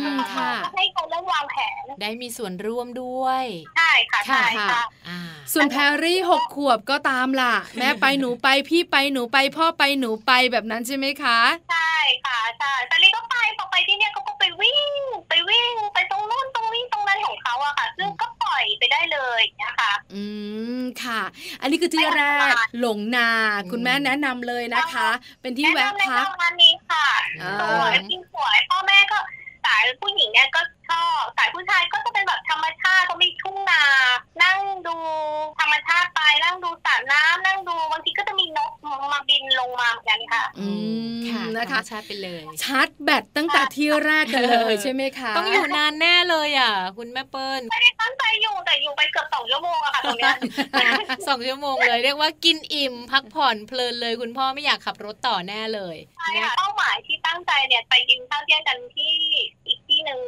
อืมค่ะให้ ได้มีส่วนร่วมด้วยใช่ค่ะใช่ค่ะอ่าส่วนแพรรี่หกขวบก็ตามล่ะ แม่ไปหนูไปพี่ไปหนูไป พ่อไปหนูไปแบบนั้นใช่ไหมคะใช่ค่ะใช่แต่ลีก็ไปพอไปที่เนี่ยเขาก็ไปวิ่ง ไปวิ่ง ไปตรงนู้นตรงนี้ตรงนั้นของเขาอะค่ะ ซึ่งก็ปล่อยไปได้เลยนะคะ อืมค่ะ อันนี้คือที่แรกหลงนา คุณแม่แนะนำเลยนะคะ เป็นที่แวะแนะนำในพักร้านนี้ค่ะอ่าสวยจริงสวยพ่อแม่ก็สายผู้หญิงเนี่ยก็ ชอบสายผู้ชายก็จะเป็นแบบธรรมชาติก็มีทุ่งนา นั่งดูธรรมชาติไปนั่งดูสระน้ำนั่งดูบางทีก็จะมีนกมาบินลงมาเหมือนกันค่ะ อืมค่ะนะธรรคะมชาติไปเลยชาร์จแบตตั้งแต่ที่แรกกันเลยใช่ไหมคะ ต้องอยู่นานแน่เลยอะ คุณแม่เปิ้ลไม่ได้ตั้งใจอยู่แต่อยู่ไปเกือบสองชั่วโมงอะค่ะตรงเนี้ยสองชั่วโมงเลยเรียกว่ากินอิ่มพักผ่อนเพลินเลย คุณพ่อไม่อยากขับรถต่อแน่เลยใช่ค่ะเป้าหมายที่ตั้งใจเนี่ยไปกินข้าวเที่ยงกันที่อีกที่หนึ่ง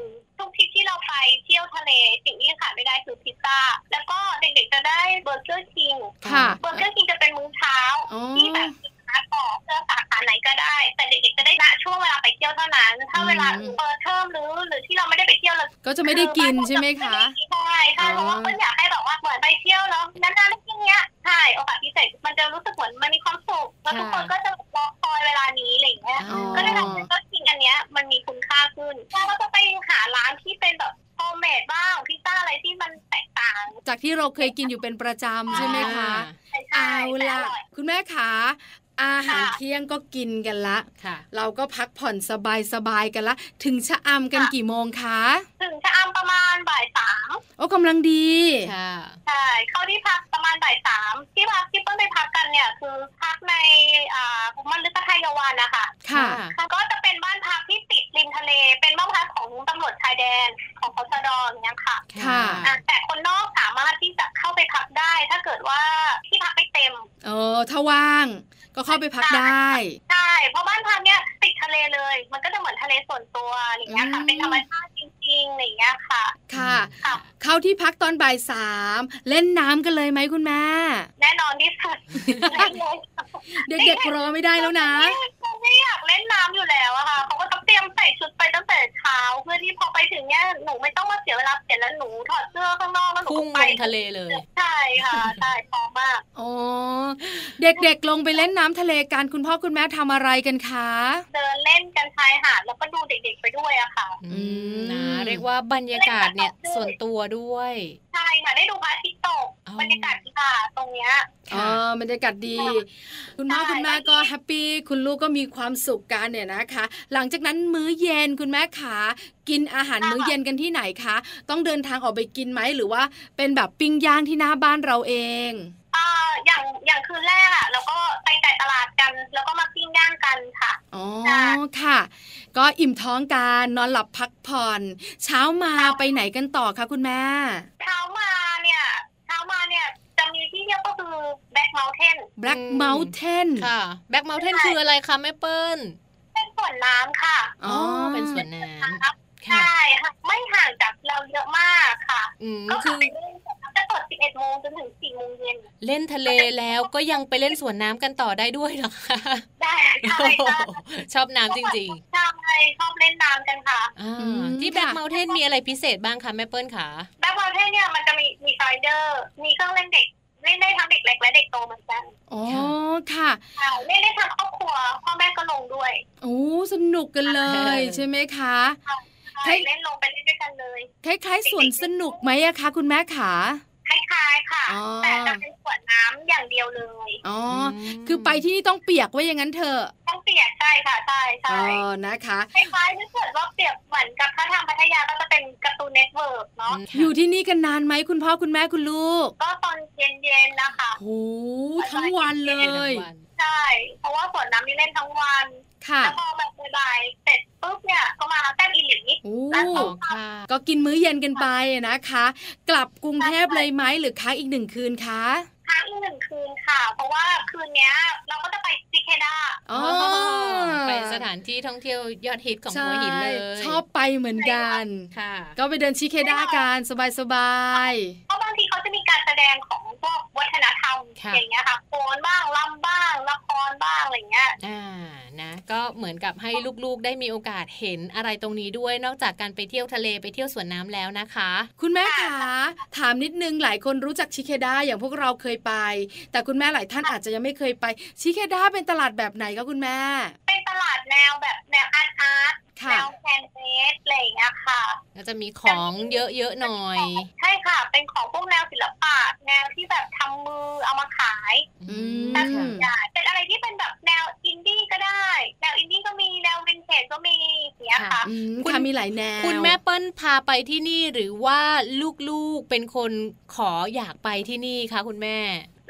ทุกทริปที่เราไปเที่ยวทะเลสิ่งที่ขาดไม่ได้คือพิซซ่า แล้วก็เด็กๆจะได้ Burger King ค่ะ Burger King จะเป็นมื้อเช้าอ๋อที่แบบ สาขาเลือกสาขาไหนก็ได้ แต่เด็กๆจะได้ณช่วงเวลาไปเที่ยวเท่านั้น ถ้าเวลาอืมเปิดเทอมหรือหรือที่เราไม่ได้ไปเที่ยวเราก็จะไม่ได้กินใช่ไหมคะใช่ใช่เพราะว่าคนอยากให้แบบว่าเหมือนไปเที่ยวแล้วนานๆได้กินเนี้ยใช่โอกาสพิเศษมันจะรู้สึกเหมือนมันมีความสุขแล้วทุกคนก็จะรอคอยเวลานี้อะไรอย่างเงี้ยอ๋อก็ได้ทำให้ก็กินอันเนี้ยมันมีคุณค่าขึ้นแล้วก็จะไปหาร้านที่เป็นแบบ homemade บ้างพิซซ่าอะไรที่มันแตกต่าง จากที่เราเคยกินอยู่เป็นประจำใช่ไหมคะใช่เอาแต่ล่ะร่อยคุณแม่ขา อาหารค่ะเที่ยงก็กินกันละค่ะ เราก็พักผ่อนสบายๆกันละ ถึงชะอำกันค่ะกี่โมงคะถึงชะอำประมาณบ่ายสามโอ้กำลังดีค่ะใช่เข้าที่พักประมาณบ่ายสามที่พักที่เปิ้ลไปพักกันเนี่ยคือพักในอ่ามันลึกไทยวันนะคะค่ะค่ะก็จะเป็นบ้านพักที่ติดริมทะเล เป็นบ้านพักของตำรวจชายแดนของคอสดออย่างเงี้ยค่ะค่ะอะแต่คนนอกสามารถที่จะเข้าไปพักได้ ถ้าเกิดว่าที่พักไม่เต็ม เออถ้าว่าง ก็เข้าไปพักได้ใช่เพราะบ้านพักเนี่ยติดทะเลเลย มันก็จะเหมือนทะเลส่วนตัวอะไรอย่างเงี้ยค่ะอืมเป็นธรรมชาติจ ริงๆอะไรอย่างเงี้ยค่ะค่ะ ค่ะเข้าที่พักตอนบ่ายสามเล่นน้ำกันเลยไหมคุณแม่ แน่นอนที่สุดเด็กๆรอไม่ได้แล้วนะไม่อยากเล่นน้ำอยู่แล้วอะค่ะเขาก็ต้องเตรียมใส่ชุดไปตั้งแต่เช้าเพื่อที่พอไปถึงเนี่ยหนูไม่ต้องมาเสียเวลาเปลี่ยนแล้วหนูถอดเสื้อข้างนอกแล้วหนูพุ่งก็ลไปงทะเลเลย ใช่ค่ะใช่พร้อมมากอ๋อเด็กๆลงไปเล่นน้ำทะเลกันคุณพ่อคุณแม่ทำอะไรกันคะเดินเล่นกันชายหาดแล้วก็ดูเด็กๆไปด้วยอะค่ะ อืมนะเรียกว่าบรรยากาศเนี่ยส่วนตัวด้วย ใช่ค่ะได้ดูพระอาทิตย์ตกอ๋อบรรยากาศดีค่ะตรงเนี้ยอ๋อค่ะบรรยากาศดี คุณพ่อใช่คุณแม่ก็แฮปปี้คุณลูกก็มีความสุขกันเนี่ยนะคะ หลังจากนั้นมื้อเย็นคุณแม่ขากินอาหารมื้อเย็นกันที่ไหนคะ ต้องเดินทางออกไปกินไหมหรือว่าเป็นแบบปิ้งย่างที่หน้าบ้านเราเอง อ่าอย่างอย่างคืนแรกอะแล้วก็ไปจ่ายตลาดกัน แล้วก็มาปิ้งย่างกันค่ะอ๋อค่ะค่ะ ก็อิ่มท้องกันนอนหลับพักผ่อน เช้ามาไปไหนกันต่อคะคุณแม่เช้ามาเนี่ยเช้ามาเนี่ยจะมีที่เที่ยวก็คือแบ็คเมลเทน Black อืม Mountain ค่ะ Black Mountain คืออะไรคะแม่เปิ้ลเป็นสวนน้ำค่ะอ๋อเป็นสวนน้ำครับค่ะใช่ค่ะไม่ห่างจากเราเยอะมากค่ะอืมก็คืคือ งจนถึง4โมงเย็นเล่นทะเลแล้วก็ยังไปเล่นสวนน้ำกันต่อได้ด้วยเหรอคะได้ใช่โอ้โหใช่ชอบน้ำจริงใช่ชอบเล่นน้ำกันค่ะๆอ่าอืมที่ Black ค่ะ Mountain มีอะไรพิเศษบ้างคะแม่เปิ้ลคะ Black Mountain เนี่ยมันจะมีมี slider มีเครื่องเล่นเด็กเล่นได้ทั้งเด็กเล็กและเด็กโตเหมือนกันอ๋อค่ะค่ะเล่นได้ทั้งครอบครัวพ่อแม่ก็ลงด้วยโอ้สนุกกันเลยใช่ไหมคะใช่เล่นลงไปเล่นด้วยกันเลยคล้ายๆสวนสนุกไหมอะคะคุณแม่ขา คล้ายๆค่ะ อ๋อ แต่จะเป็นสวนน้ำอย่างเดียวเลย อ๋ออืม คือไปที่นี่ต้องเปียกไว้อย่างนั้นเถอะต้องเปียกใช่ค่ะใช่อ๋ใช่นะคะ คล้ายๆถ้าเกิดว่าเปรียบเหมือนกับถ้าทางพัทยาก็จะเป็น Cartoon Network เนาะค่ะ อยู่ที่นี่กันนานไหมคุณพ่อคุณแม่คุณลูกก็ตอนเย็นๆนะคะโอ้ทั้งวันเลเล่นทั้ยงวันใช่ เพราะว่าสวนน้ำนี่เล่นทั้งวันค่ะ แล้วพอแบบบ่ายๆเสร็จปุ๊บเนี่ยก็มาแต้มอีหลีโอ้แล้วอ๋อค่ะ ก็กินมื้อเย็นกันไปนะคะ กลับกรุงเทพเลยไหมหรือค้างอีกหนึ่งคืนคะ ค้างอีกหนึ่งคืนค่ะ เพราะว่าคืนเนี้ยเราก็จะไปซิเคด้าอ๋อไปสถานที่ท่องเที่ยวยอดฮิตของใช่หัวหินเลยชอบไปเหมือนกันค่ะ ก็ไปเดินชิเคด้ากันสบายเพราะบางทีเขาจะมีการแสดงของพวกวัฒนธรรมค่ะอย่างเงี้ยค่ะโขนบ้างลำบ้างละครบ้างอะไรเงี้ยอ่านะก็เหมือนกับให้ลูกๆได้มีโอกาสเห็นอะไรตรงนี้ด้วยนอกจากการไปเที่ยวทะเลไปเที่ยวสวนน้ำแล้วนะคะ คุณแม่คะถามนิดนึงหลายคนรู้จักชิเคด้าอย่างพวกเราเคยไป แต่คุณแม่หลายท่านอาจจะยังไม่เคยไป ชิเคด้าเป็นตลาดแบบไหนคะคุณแม่ เป็นตลาดแนวแบบแนว art art ค่ะแนว handmade อะไรอย่างเงี้ยค่ะก็จะมีของเยอะๆหน่อย ใช่ค่ะ เป็นของพวกแนวศิลปะแนวที่แบบทำมือเอามาขายอืมแต่ส่วนใหญ่เป็นอะไรที่เป็นแบบแนวอินดี้ก็ได้ แนวอินดี้ก็มีแนววินเทจก็มีอย่างเงี้ยค่ะอื มคุณค่ะมีหลายแนว คุณแม่เปิ้ลพาไปที่นี่หรือว่าลูกๆเป็นคนขออยากไปที่นี่คะคุณแม่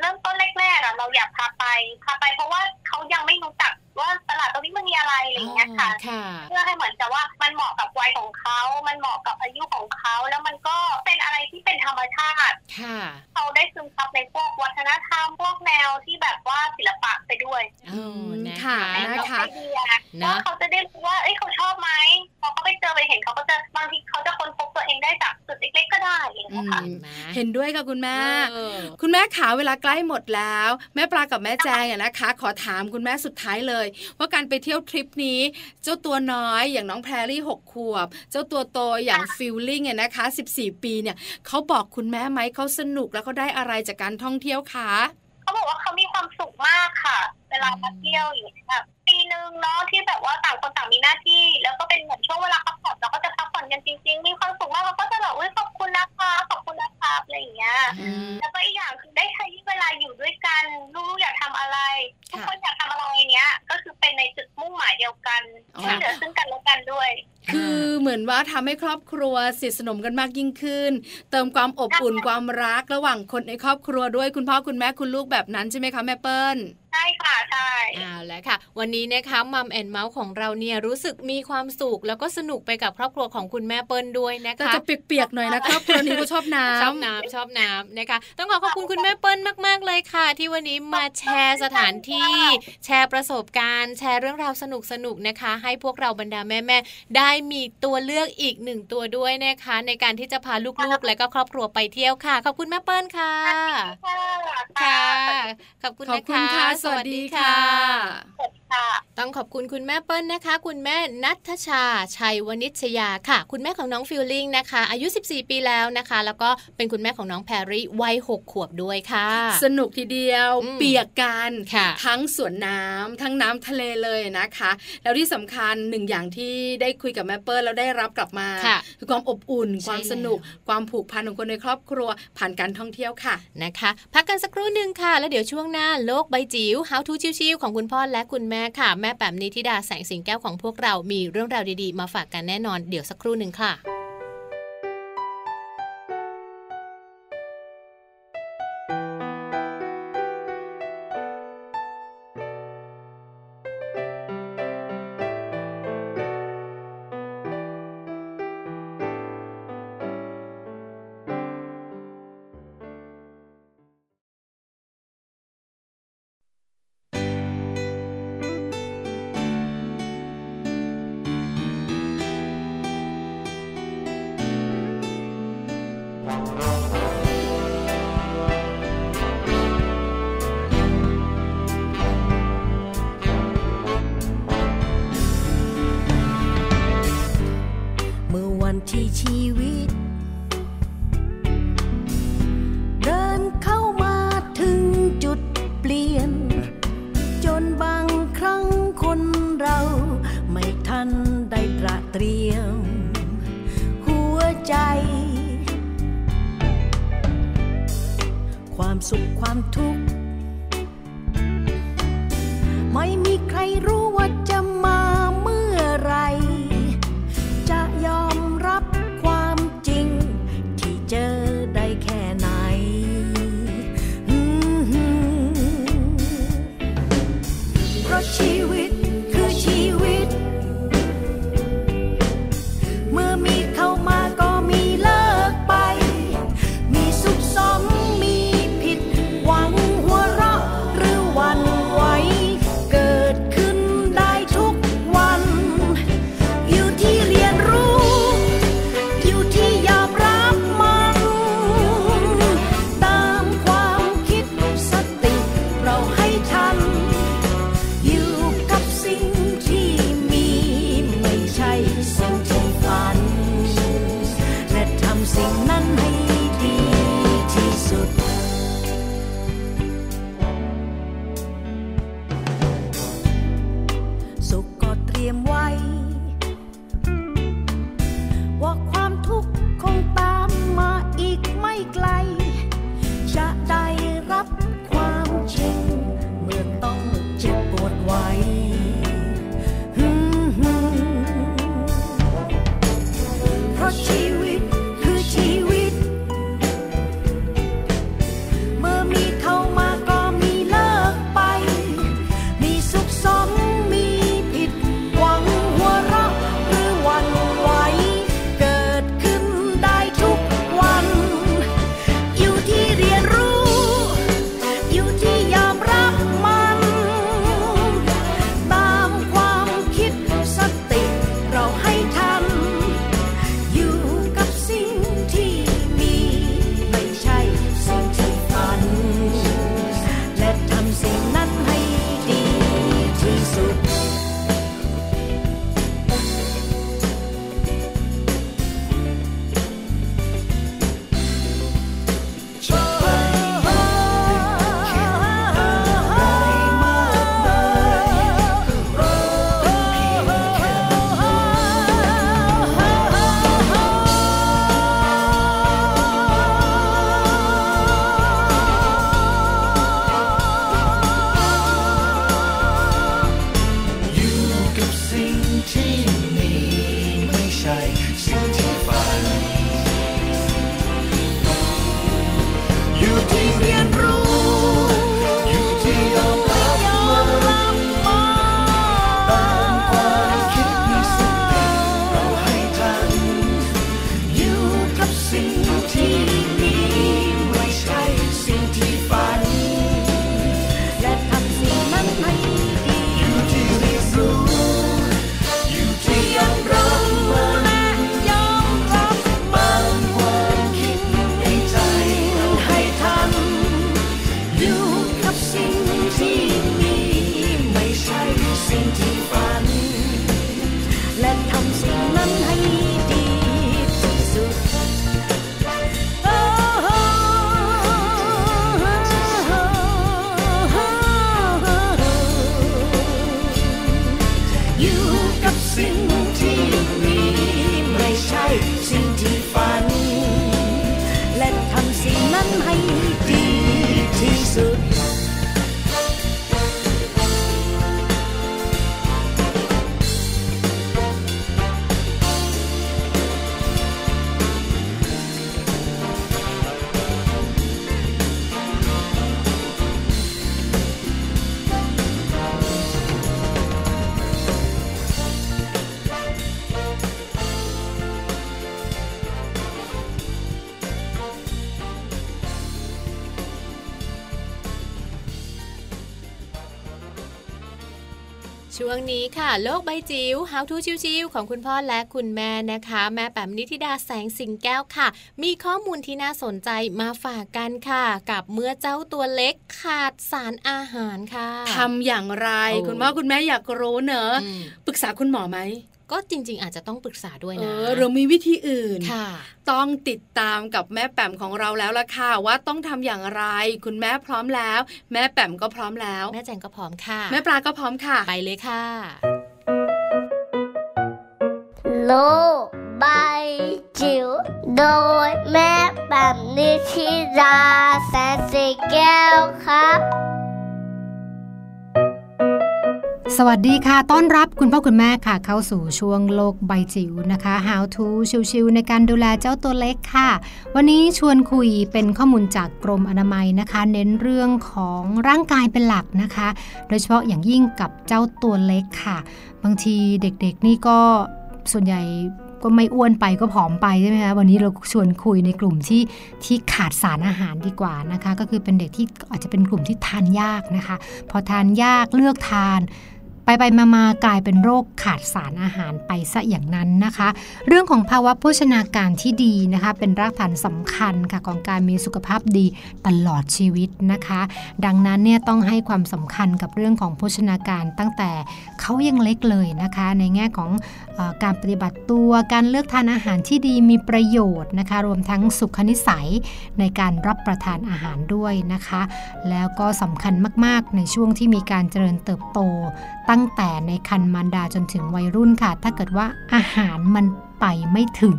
เริ่มต้นแรกๆอะเราอยากพาไปพาไปเพราะว่าเขายังไม่รู้จักว่าตลาดตรงนี้มันมีอะไรอะไรอย่างเงี้ยค่ะค่ะ เพื่อให้เหมือนกับว่ามันเหมาะกับวัยของเขา มันเหมาะกับอายุของเขา แล้วมันก็เป็นอะไรที่เป็นธรรมชาติค่ะเขาได้ซึมซับในพวกวัฒนธรรมพวกแนวที่แบบว่าศิลปะไปด้วยเออนะค่ะคะแล้วนะคะไอเดียว่าเขาจะได้รู้ว่า เอ้ยเขาชอบไหม พอเขาไปเจอไปเห็นเขาก็จะบางทีเขาจะค้นพบตัวเองได้จากจุดเล็กๆก็ได้อย่างเงี้ยค่ะเห็นไหมเห็นด้วยค่ะคุณแม่เออคุณแม่ขาเวลาใกล้หมดแล้ว แม่ปลากับแม่แจงอะนะคะ ขอถามคุณแม่สุดท้ายเลยว่าการไปเที่ยวทริปนี้ เจ้าตัวน้อยอย่างน้องแพรรี่หกขวบ เจ้าตัวโตอย่างฟิลลิ่งเนี่ยนะคะ 14 ปีเนี่ยเขาบอกคุณแม่ไหมเขาสนุกแล้วเขาได้อะไรจากการท่องเที่ยวคะเขาบอกว่าเขามีความสุขมากค่ะ เวลามาเที่ยวอย่างเงี้ยแบบ ปีหนึ่งเนาะที่แบบว่าต่างคนต่างมีหน้าที่ แล้วก็เป็นเหมือนช่วงเวลาพักผ่อนเราก็จะพักผ่อนกันจริง ๆ มีความสุขมากเราก็จะแบบอุ้ยขอบคุณนะคะขอบคุณนะคะอะไรอย่างเงี้ยแล้วก็อีกอย่างคือได้ใช้เวลาอยู่ด้วยกันลูกๆอยากทำอะไรทุกคนอยากทำอะไรเนี้ย ก็คือเป็นในจุดมุ่งหมายเดียวกันอ๋อช่วยเหลือซึ่งกันและกันด้วย คือเหมือนว่าทำให้ครอบครัวสนิทสนมกันมากยิ่งขึ้น เติมความอบอุ่นความรักระหว่างคนในครอบครัวด้วยคุณพ่อคุณแม่คุณลูกแบบนั้นใช่ไหมคะแม่เปิ้ล ใช่ค่ะใช่เอาละค่ะ วันนี้นะคะมัมแอนเมาส์ของเราเนี่ยรู้สึกมีความสุขแล้วก็สนุกไปกับครอบครัวของคุณแม่เปิ้ลด้วยนะแต่คะจะเปียกๆหน่อยนะครอบครัวนี้ก็ชอบน้ำชอบน้ำชอบน้ำนะคะ ต้องขอขอบคุณคุณแม่เปิ้ลมาก ๆ เลยค่ะ ที่วันนี้มาแชร์สถานที่ แชร์ประสบการณ์ แชร์เรื่องราวสนุกๆนะคะ ให้พวกเราบรรดาแม่ๆได้มีตัวเลือกอีกหนึ่งตัวด้วยนะคะ ในการที่จะพาลูกๆ และก็ครอบครัวไปเที่ยวค่ะ ขอบคุณแม่เปิ้ลค่ะค่ะขอบคุณขอบนะคุณคะค่ะสวัสดีค่ะสวัสดีค่ะ ต้องขอบคุณคุณแม่เปิ้ลนะคะ คุณแม่นัทชา ชัยวณิชยาค่ะ คุณแม่ของน้องฟิลลิ่งนะคะ อายุ 14 ปีแล้วนะคะ แล้วก็เป็นคุณแม่ของน้องแพรรี่วัย6ขวบด้วยค่ะ สนุกทีเดียวอืมเปียกกันค่ะทั้งสวนน้ำทั้งน้ำทะเลเลยนะคะ แล้วที่สำคัญหนึ่งอย่างที่ได้คุยกับแม่เปิ้ลแล้วได้รับกลับมาค่ะคือความอบอุ่นใช่ความสนุก ความผูกพันของคนในครอบครัวผ่านการท่องเที่ยวค่ะนะคะ พักกันสักครู่หนึ่งค่ะ แล้วเดี๋ยวช่วงหน้าโลกใบจิ๋ว How to ชิวๆของคุณพ่อและคุณแม่ค่ะ แม่แปมนิธิดาแสงสิงแก้วของพวกเรา มีเรื่องราวดีๆ มาฝากกันแน่นอน เดี๋ยวสักครู่หนึ่งค่ะ ความสุขความทุกข์ ไม่มีใครรู้ว่าจะ อยู่กับสิ่งที่มีไม่ใช่สิ่งที่ โลกใบจิ๋ว How to ชิวๆของคุณพ่อและคุณแม่นะคะ แม่แปมนิธิดาแสงสิงแก้วค่ะ มีข้อมูลที่น่าสนใจมาฝากกันค่ะ กับเมื่อเจ้าตัวเล็กขาดสารอาหารค่ะทำอย่างไรโอ้คุณพ่อคุณแม่อยากรู้เนอะอืมปรึกษาคุณหมอไหมก็จริง ๆ อาจจะต้องปรึกษาด้วยเอนะอหรือมีวิธีอื่นค่ะต้องติดตามกับแม่แป๋มของเราแล้วล่ะค่ะ ว่าต้องทำอย่างไร คุณแม่พร้อมแล้ว แม่แป๋มก็พร้อมแล้ว แม่แจงก็พร้อมค่ะ แม่ปลาก็พร้อมค่ะ ไปเลยค่ะ โลกใบจิ๋วโดยแม่แบบนิชิราแสนสีแก้วครับ สวัสดีค่ะ ต้อนรับคุณพ่อคุณแม่ค่ะ เข้าสู่ช่วงโลกใบจิ๋วนะคะ How to ชิวๆในการดูแลเจ้าตัวเล็กค่ะ วันนี้ชวนคุยเป็นข้อมูลจากกรมอนามัยนะคะ เน้นเรื่องของร่างกายเป็นหลักนะคะ โดยเฉพาะอย่างยิ่งกับเจ้าตัวเล็กค่ะ บางทีเด็กๆนี่ก็ ส่วนใหญ่ก็ไม่อ้วนไปก็ผอมไปใช่ไหมคะวันนี้เราชวนคุยในกลุ่มที่ที่ขาดสารอาหารดีกว่านะคะ ก็คือเป็นเด็กที่อาจจะเป็นกลุ่มที่ทานยากนะคะ พอทานยากเลือกทาน ไปไปมามากลายเป็นโรคขาดสารอาหารไปซะอย่างนั้นนะคะ เรื่องของภาวะโภชนาการที่ดีนะคะ เป็นรากฐานสำคัญค่ะของการมีสุขภาพดีตลอดชีวิตนะคะ ดังนั้นเนี่ยต้องให้ความสำคัญกับเรื่องของโภชนาการตั้งแต่เขายังเล็กเลยนะคะ ในแง่ของออการปฏิบัติตัวการเลือกทานอาหารที่ดีมีประโยชน์นะคะ รวมทั้งสุขนิสัยในการรับประทานอาหารด้วยนะคะ แล้วก็สำคัญมากๆในช่วงที่มีการเจริญเติบโตตั้งแต่ในคันมารดาจนถึงวัยรุ่นค่ะ ถ้าเกิดว่าอาหารมันไปไม่ถึง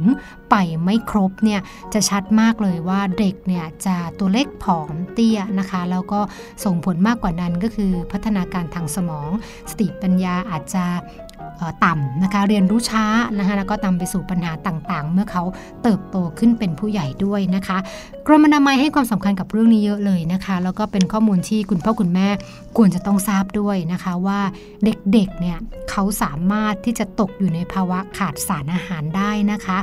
ไปไม่ครบเนี่ยจะชัดมากเลยว่าเด็กเนี่ยจะตัวเล็กผอมเตี้ยนะคะ แล้วก็ส่งผลมากกว่านั้นก็คือพัฒนาการทางสมอง สติปัญญาอาจจะ ต่ำนะคะเรียนรู้ช้านะคะแล้วก็นำไปสู่ปัญหาต่างๆ เมื่อเขาเติบโตขึ้นเป็นผู้ใหญ่ด้วยนะคะกรมอนามัยให้ความสำคัญกับเรื่องนี้เยอะเลยนะคะ แล้วก็เป็นข้อมูลที่คุณพ่อคุณแม่ควรจะต้องทราบด้วยนะคะว่าเด็กๆเนี่ยเขาสามารถที่จะตกอยู่ในภาวะขาดสารอาหารได้นะคะ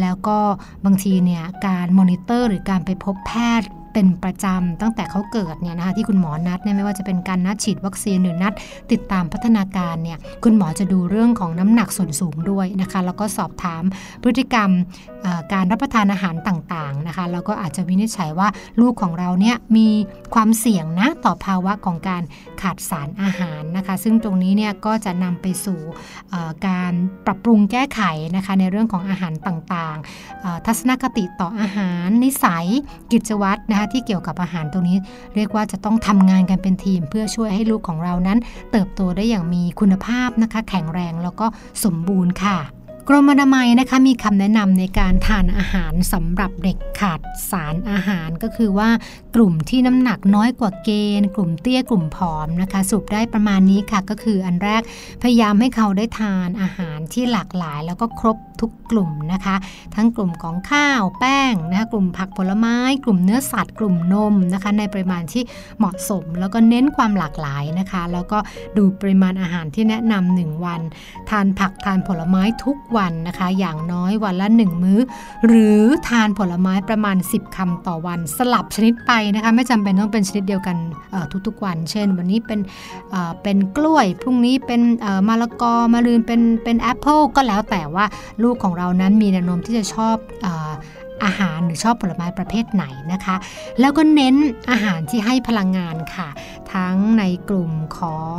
แล้วก็บางทีเนี่ยการมอนิเตอร์ หรือการไปพบแพทย์ เป็นประจำตั้งแต่เขาเกิดเนี่ยนะคะที่คุณหมอนัดเนี่ยไม่ว่าจะเป็นการนัดฉีดวัคซีนหรือนัดติดตามพัฒนาการเนี่ยคุณหมอจะดูเรื่องของน้ำหนักส่วนสูงด้วยนะคะแล้วก็สอบถามพฤติกรรมการรับประทานอาหารต่างๆนะคะแล้วก็อาจจะวินิจฉัยว่าลูกของเราเนี่ยมีความเสี่ยงนะต่อภาวะของการขาดสารอาหารนะคะ ซึ่งตรงนี้เนี่ยก็จะนำไปสู่การปรับปรุงแก้ไขนะคะในเรื่องของอาหารต่างๆ ทัศนคติต่ออาหารนิสัยกิจวัตรนะคะที่เกี่ยวกับอาหารตรงนี้ เรียกว่าจะต้องทำงานกันเป็นทีม เพื่อช่วยให้ลูกของเรานั้น เติบโตได้อย่างมีคุณภาพนะคะ แข็งแรงแล้วก็สมบูรณ์ค่ะ กรมอนามัยนะคะมีคำแนะนำในการทานอาหารสำหรับเด็กขาดสารอาหารก็คือว่ากลุ่มที่น้ำหนักน้อยกว่าเกณฑ์ กลุ่มเตี้ยกลุ่มผอมนะคะสุปได้ประมาณนี้ค่ะ ก็คืออันแรกพยายามให้เขาได้ทานอาหารที่หลากหลาย แล้วก็ครบทุกกลุ่มนะคะ ทั้งกลุ่มของข้าวแป้งนะคะกลุ่มผักผลไม้ กลุ่มเนื้อสัตว์ กลุ่มนมนะคะ ในปริมาณที่เหมาะสม แล้วก็เน้นความหลากหลายนะคะ แล้วก็ดูปริมาณอาหารที่แนะนำหนึ่งวัน ทานผักทานผลไม้ทุกวันนะคะ อย่างน้อยวันละ1มื้อ หรือทานผลไม้ประมาณ 10คำต่อวัน สลับชนิดไปนะคะ ไม่จำเป็นต้องเป็นชนิดเดียวกันทุกๆวัน เช่น วันนี้เป็นเป็นกล้วย พรุ่งนี้เป็นมะละกอมะลืนเป็นเป็นแอปเปิลก็แล้วแต่ว่าลูกของเรานั้นมีแนวโน้มที่จะชอบอ อาหารหรือชอบผลไม้ประเภทไหนนะคะ แล้วก็เน้นอาหารที่ให้พลังงานค่ะ ทั้งในกลุ่มของ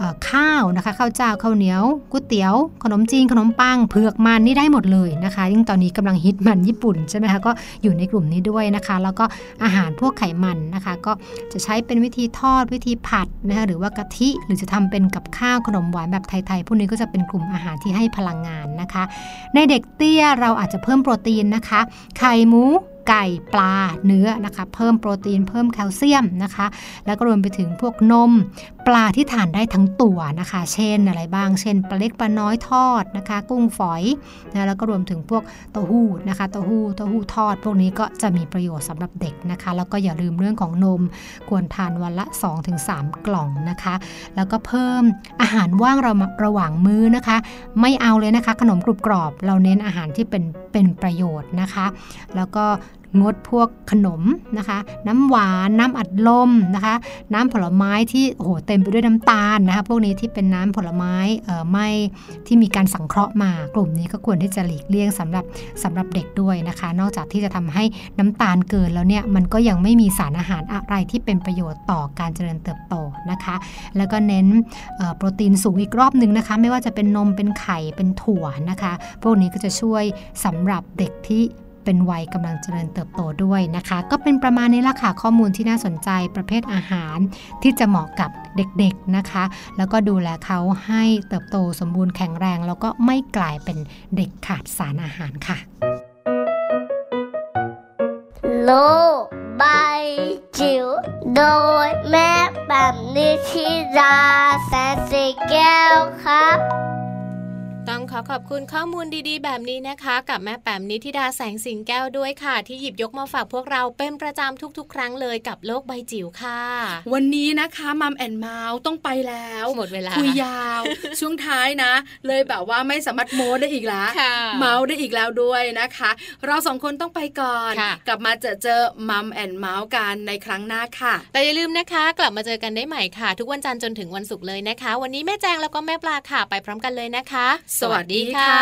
อข้าวนะคะข้าวเจ้าข้าวเหนียวก๋วยเตี๋ยว ขนมจีนขนมปังเผือกมันนี่ได้หมดเลยนะคะยิ่งตอนนี้กำลังฮิตมันญี่ปุ่นใช่ไหมคะก็อยู่ในกลุ่มนี้ด้วยนะคะ แล้วก็อาหารพวกไขมันนะคะ ก็จะใช้เป็นวิธีทอดวิธีผัดนะคะหรือว่ากะทิหรือจะทำเป็นกับข้าวขนมหวานแบบไทยๆพวกนี้ก็จะเป็นกลุ่มอาหารที่ให้พลังงานนะคะ ในเด็กเตี้ยเราอาจจะเพิ่มโปรตีนนะคะไข่หมูไก่ปลาเนื้อนะคะ เพิ่มโปรตีนเพิ่มแคลเซียมนะคะ แล้วก็รวมไปถึงพวกนม ลาที่ทานได้ทั้งตัวนะคะ เช่นอะไรบ้าง เช่นปลาเล็กปลาน้อยทอดนะคะ กุ้งฝอยนะแล้วก็รวมถึงพวกเต้าหู้นะคะเต้าหู้เต้าหู้ทอด พวกนี้ก็จะมีประโยชน์สำหรับเด็กนะคะ แล้วก็อย่าลืมเรื่องของนมควรทานวันละ 2-3 กล่องนะคะ แล้วก็เพิ่มอาหารว่างเราระหว่างมื้อนะคะ ไม่เอาเลยนะคะ ขนมกรุบกรอบ เราเน้นอาหารที่เป็นเป็นประโยชน์นะคะ แล้วก็ งดพวกขนมนะคะ น้ำหวานน้ำอัดลมนะคะ น้ำผลไม้ที่โอ้โหเต็มไปด้วยน้ำตาลนะคะพวกนี้ที่เป็นน้ำผลไม้ไม่ที่มีการสังเคราะห์มากลุ่มนี้ก็ควรที่จะหลีกเลี่ยงสำหรับสำหรับเด็กด้วยนะคะ นอกจากที่จะทำให้น้ำตาลเกินแล้วเนี่ยมันก็ยังไม่มีสารอาหารอะไรที่เป็นประโยชน์ต่อการเจริญเติบโตนะคะ แล้วก็เน้นโปรตีนสูงอีกรอบหนึ่งนะคะ ไม่ว่าจะเป็นนมเป็นไข่เป็นถั่วนะคะ พวกนี้ก็จะช่วยสำหรับเด็กที่ เป็นวัยกำลังเจริญเติบโตด้วยนะคะ ก็เป็นประมาณนี้ละค่ะข้อมูลที่น่าสนใจประเภทอาหาร ที่จะเหมาะกับเด็กๆนะคะ แล้วก็ดูแลเขาให้เติบโตสมบูรณ์แข็งแรง แล้วก็ไม่กลายเป็นเด็กขาดสารอาหารค่ะ โลบายจิ๋วโดยแม่แบบนิชิราแสนสีแก้วครับ ต้องขอขอบคุณข้อมูลดีๆ แบบนี้นะคะ กับแม่แปมนิธิดาแสงสิงแก้วด้วยค่ะ ที่หยิบยกมาฝากพวกเราเป็นประจำทุกๆ ครั้งเลยกับโลกใบจิ๋วค่ะ วันนี้นะคะมัมแอนเมาส์ต้องไปแล้วหมดเวลาคุยยาว ช่วงท้ายนะ เลยแบบว่าไม่สามารถโม้ได้อีกแล้วเมาส์ได้อีกแล้วด้วยนะคะ เราสองคนต้องไปก่อน กลับมาเจอเจอมัมแอนเมาส์กันในครั้งหน้าค่ะ แต่อย่าลืมนะคะ กลับมาเจอกันได้ใหม่ค่ะ ทุกวันจันทร์จนถึงวันศุกร์เลยนะคะ วันนี้แม่แจงแล้วก็แม่ปลาค่ะไปพร้อมกันเลยนะคะสวัสดีค่ะ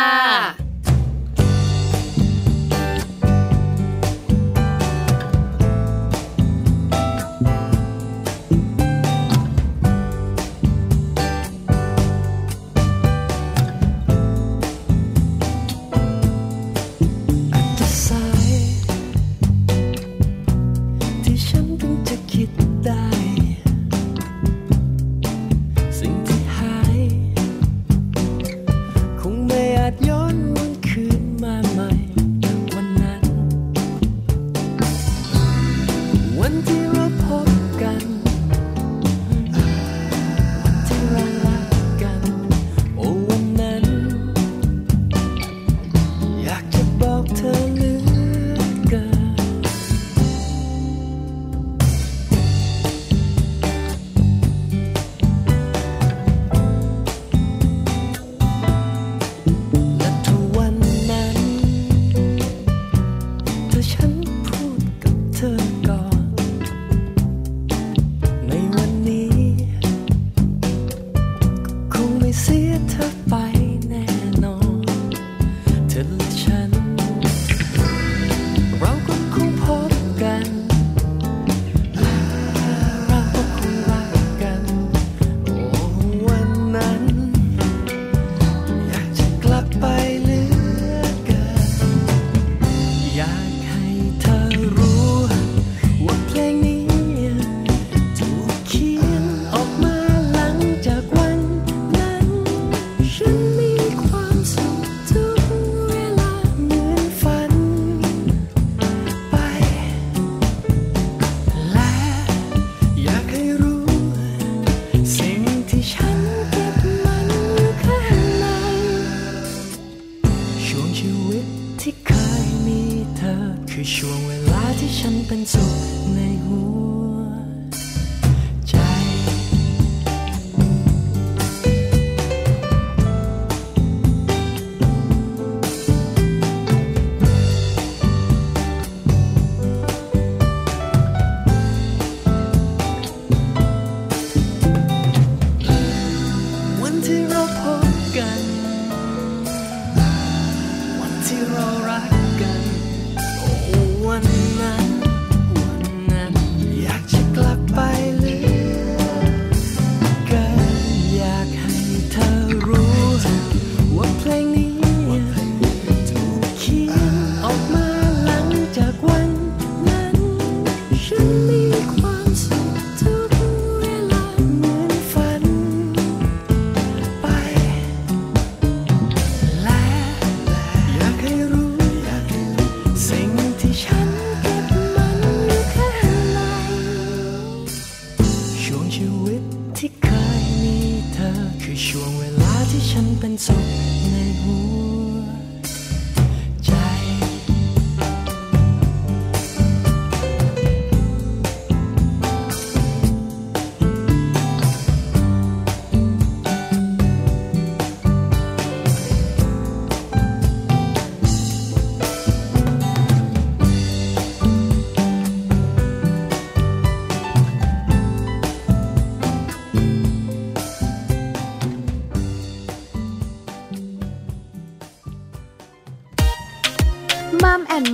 Dù 忘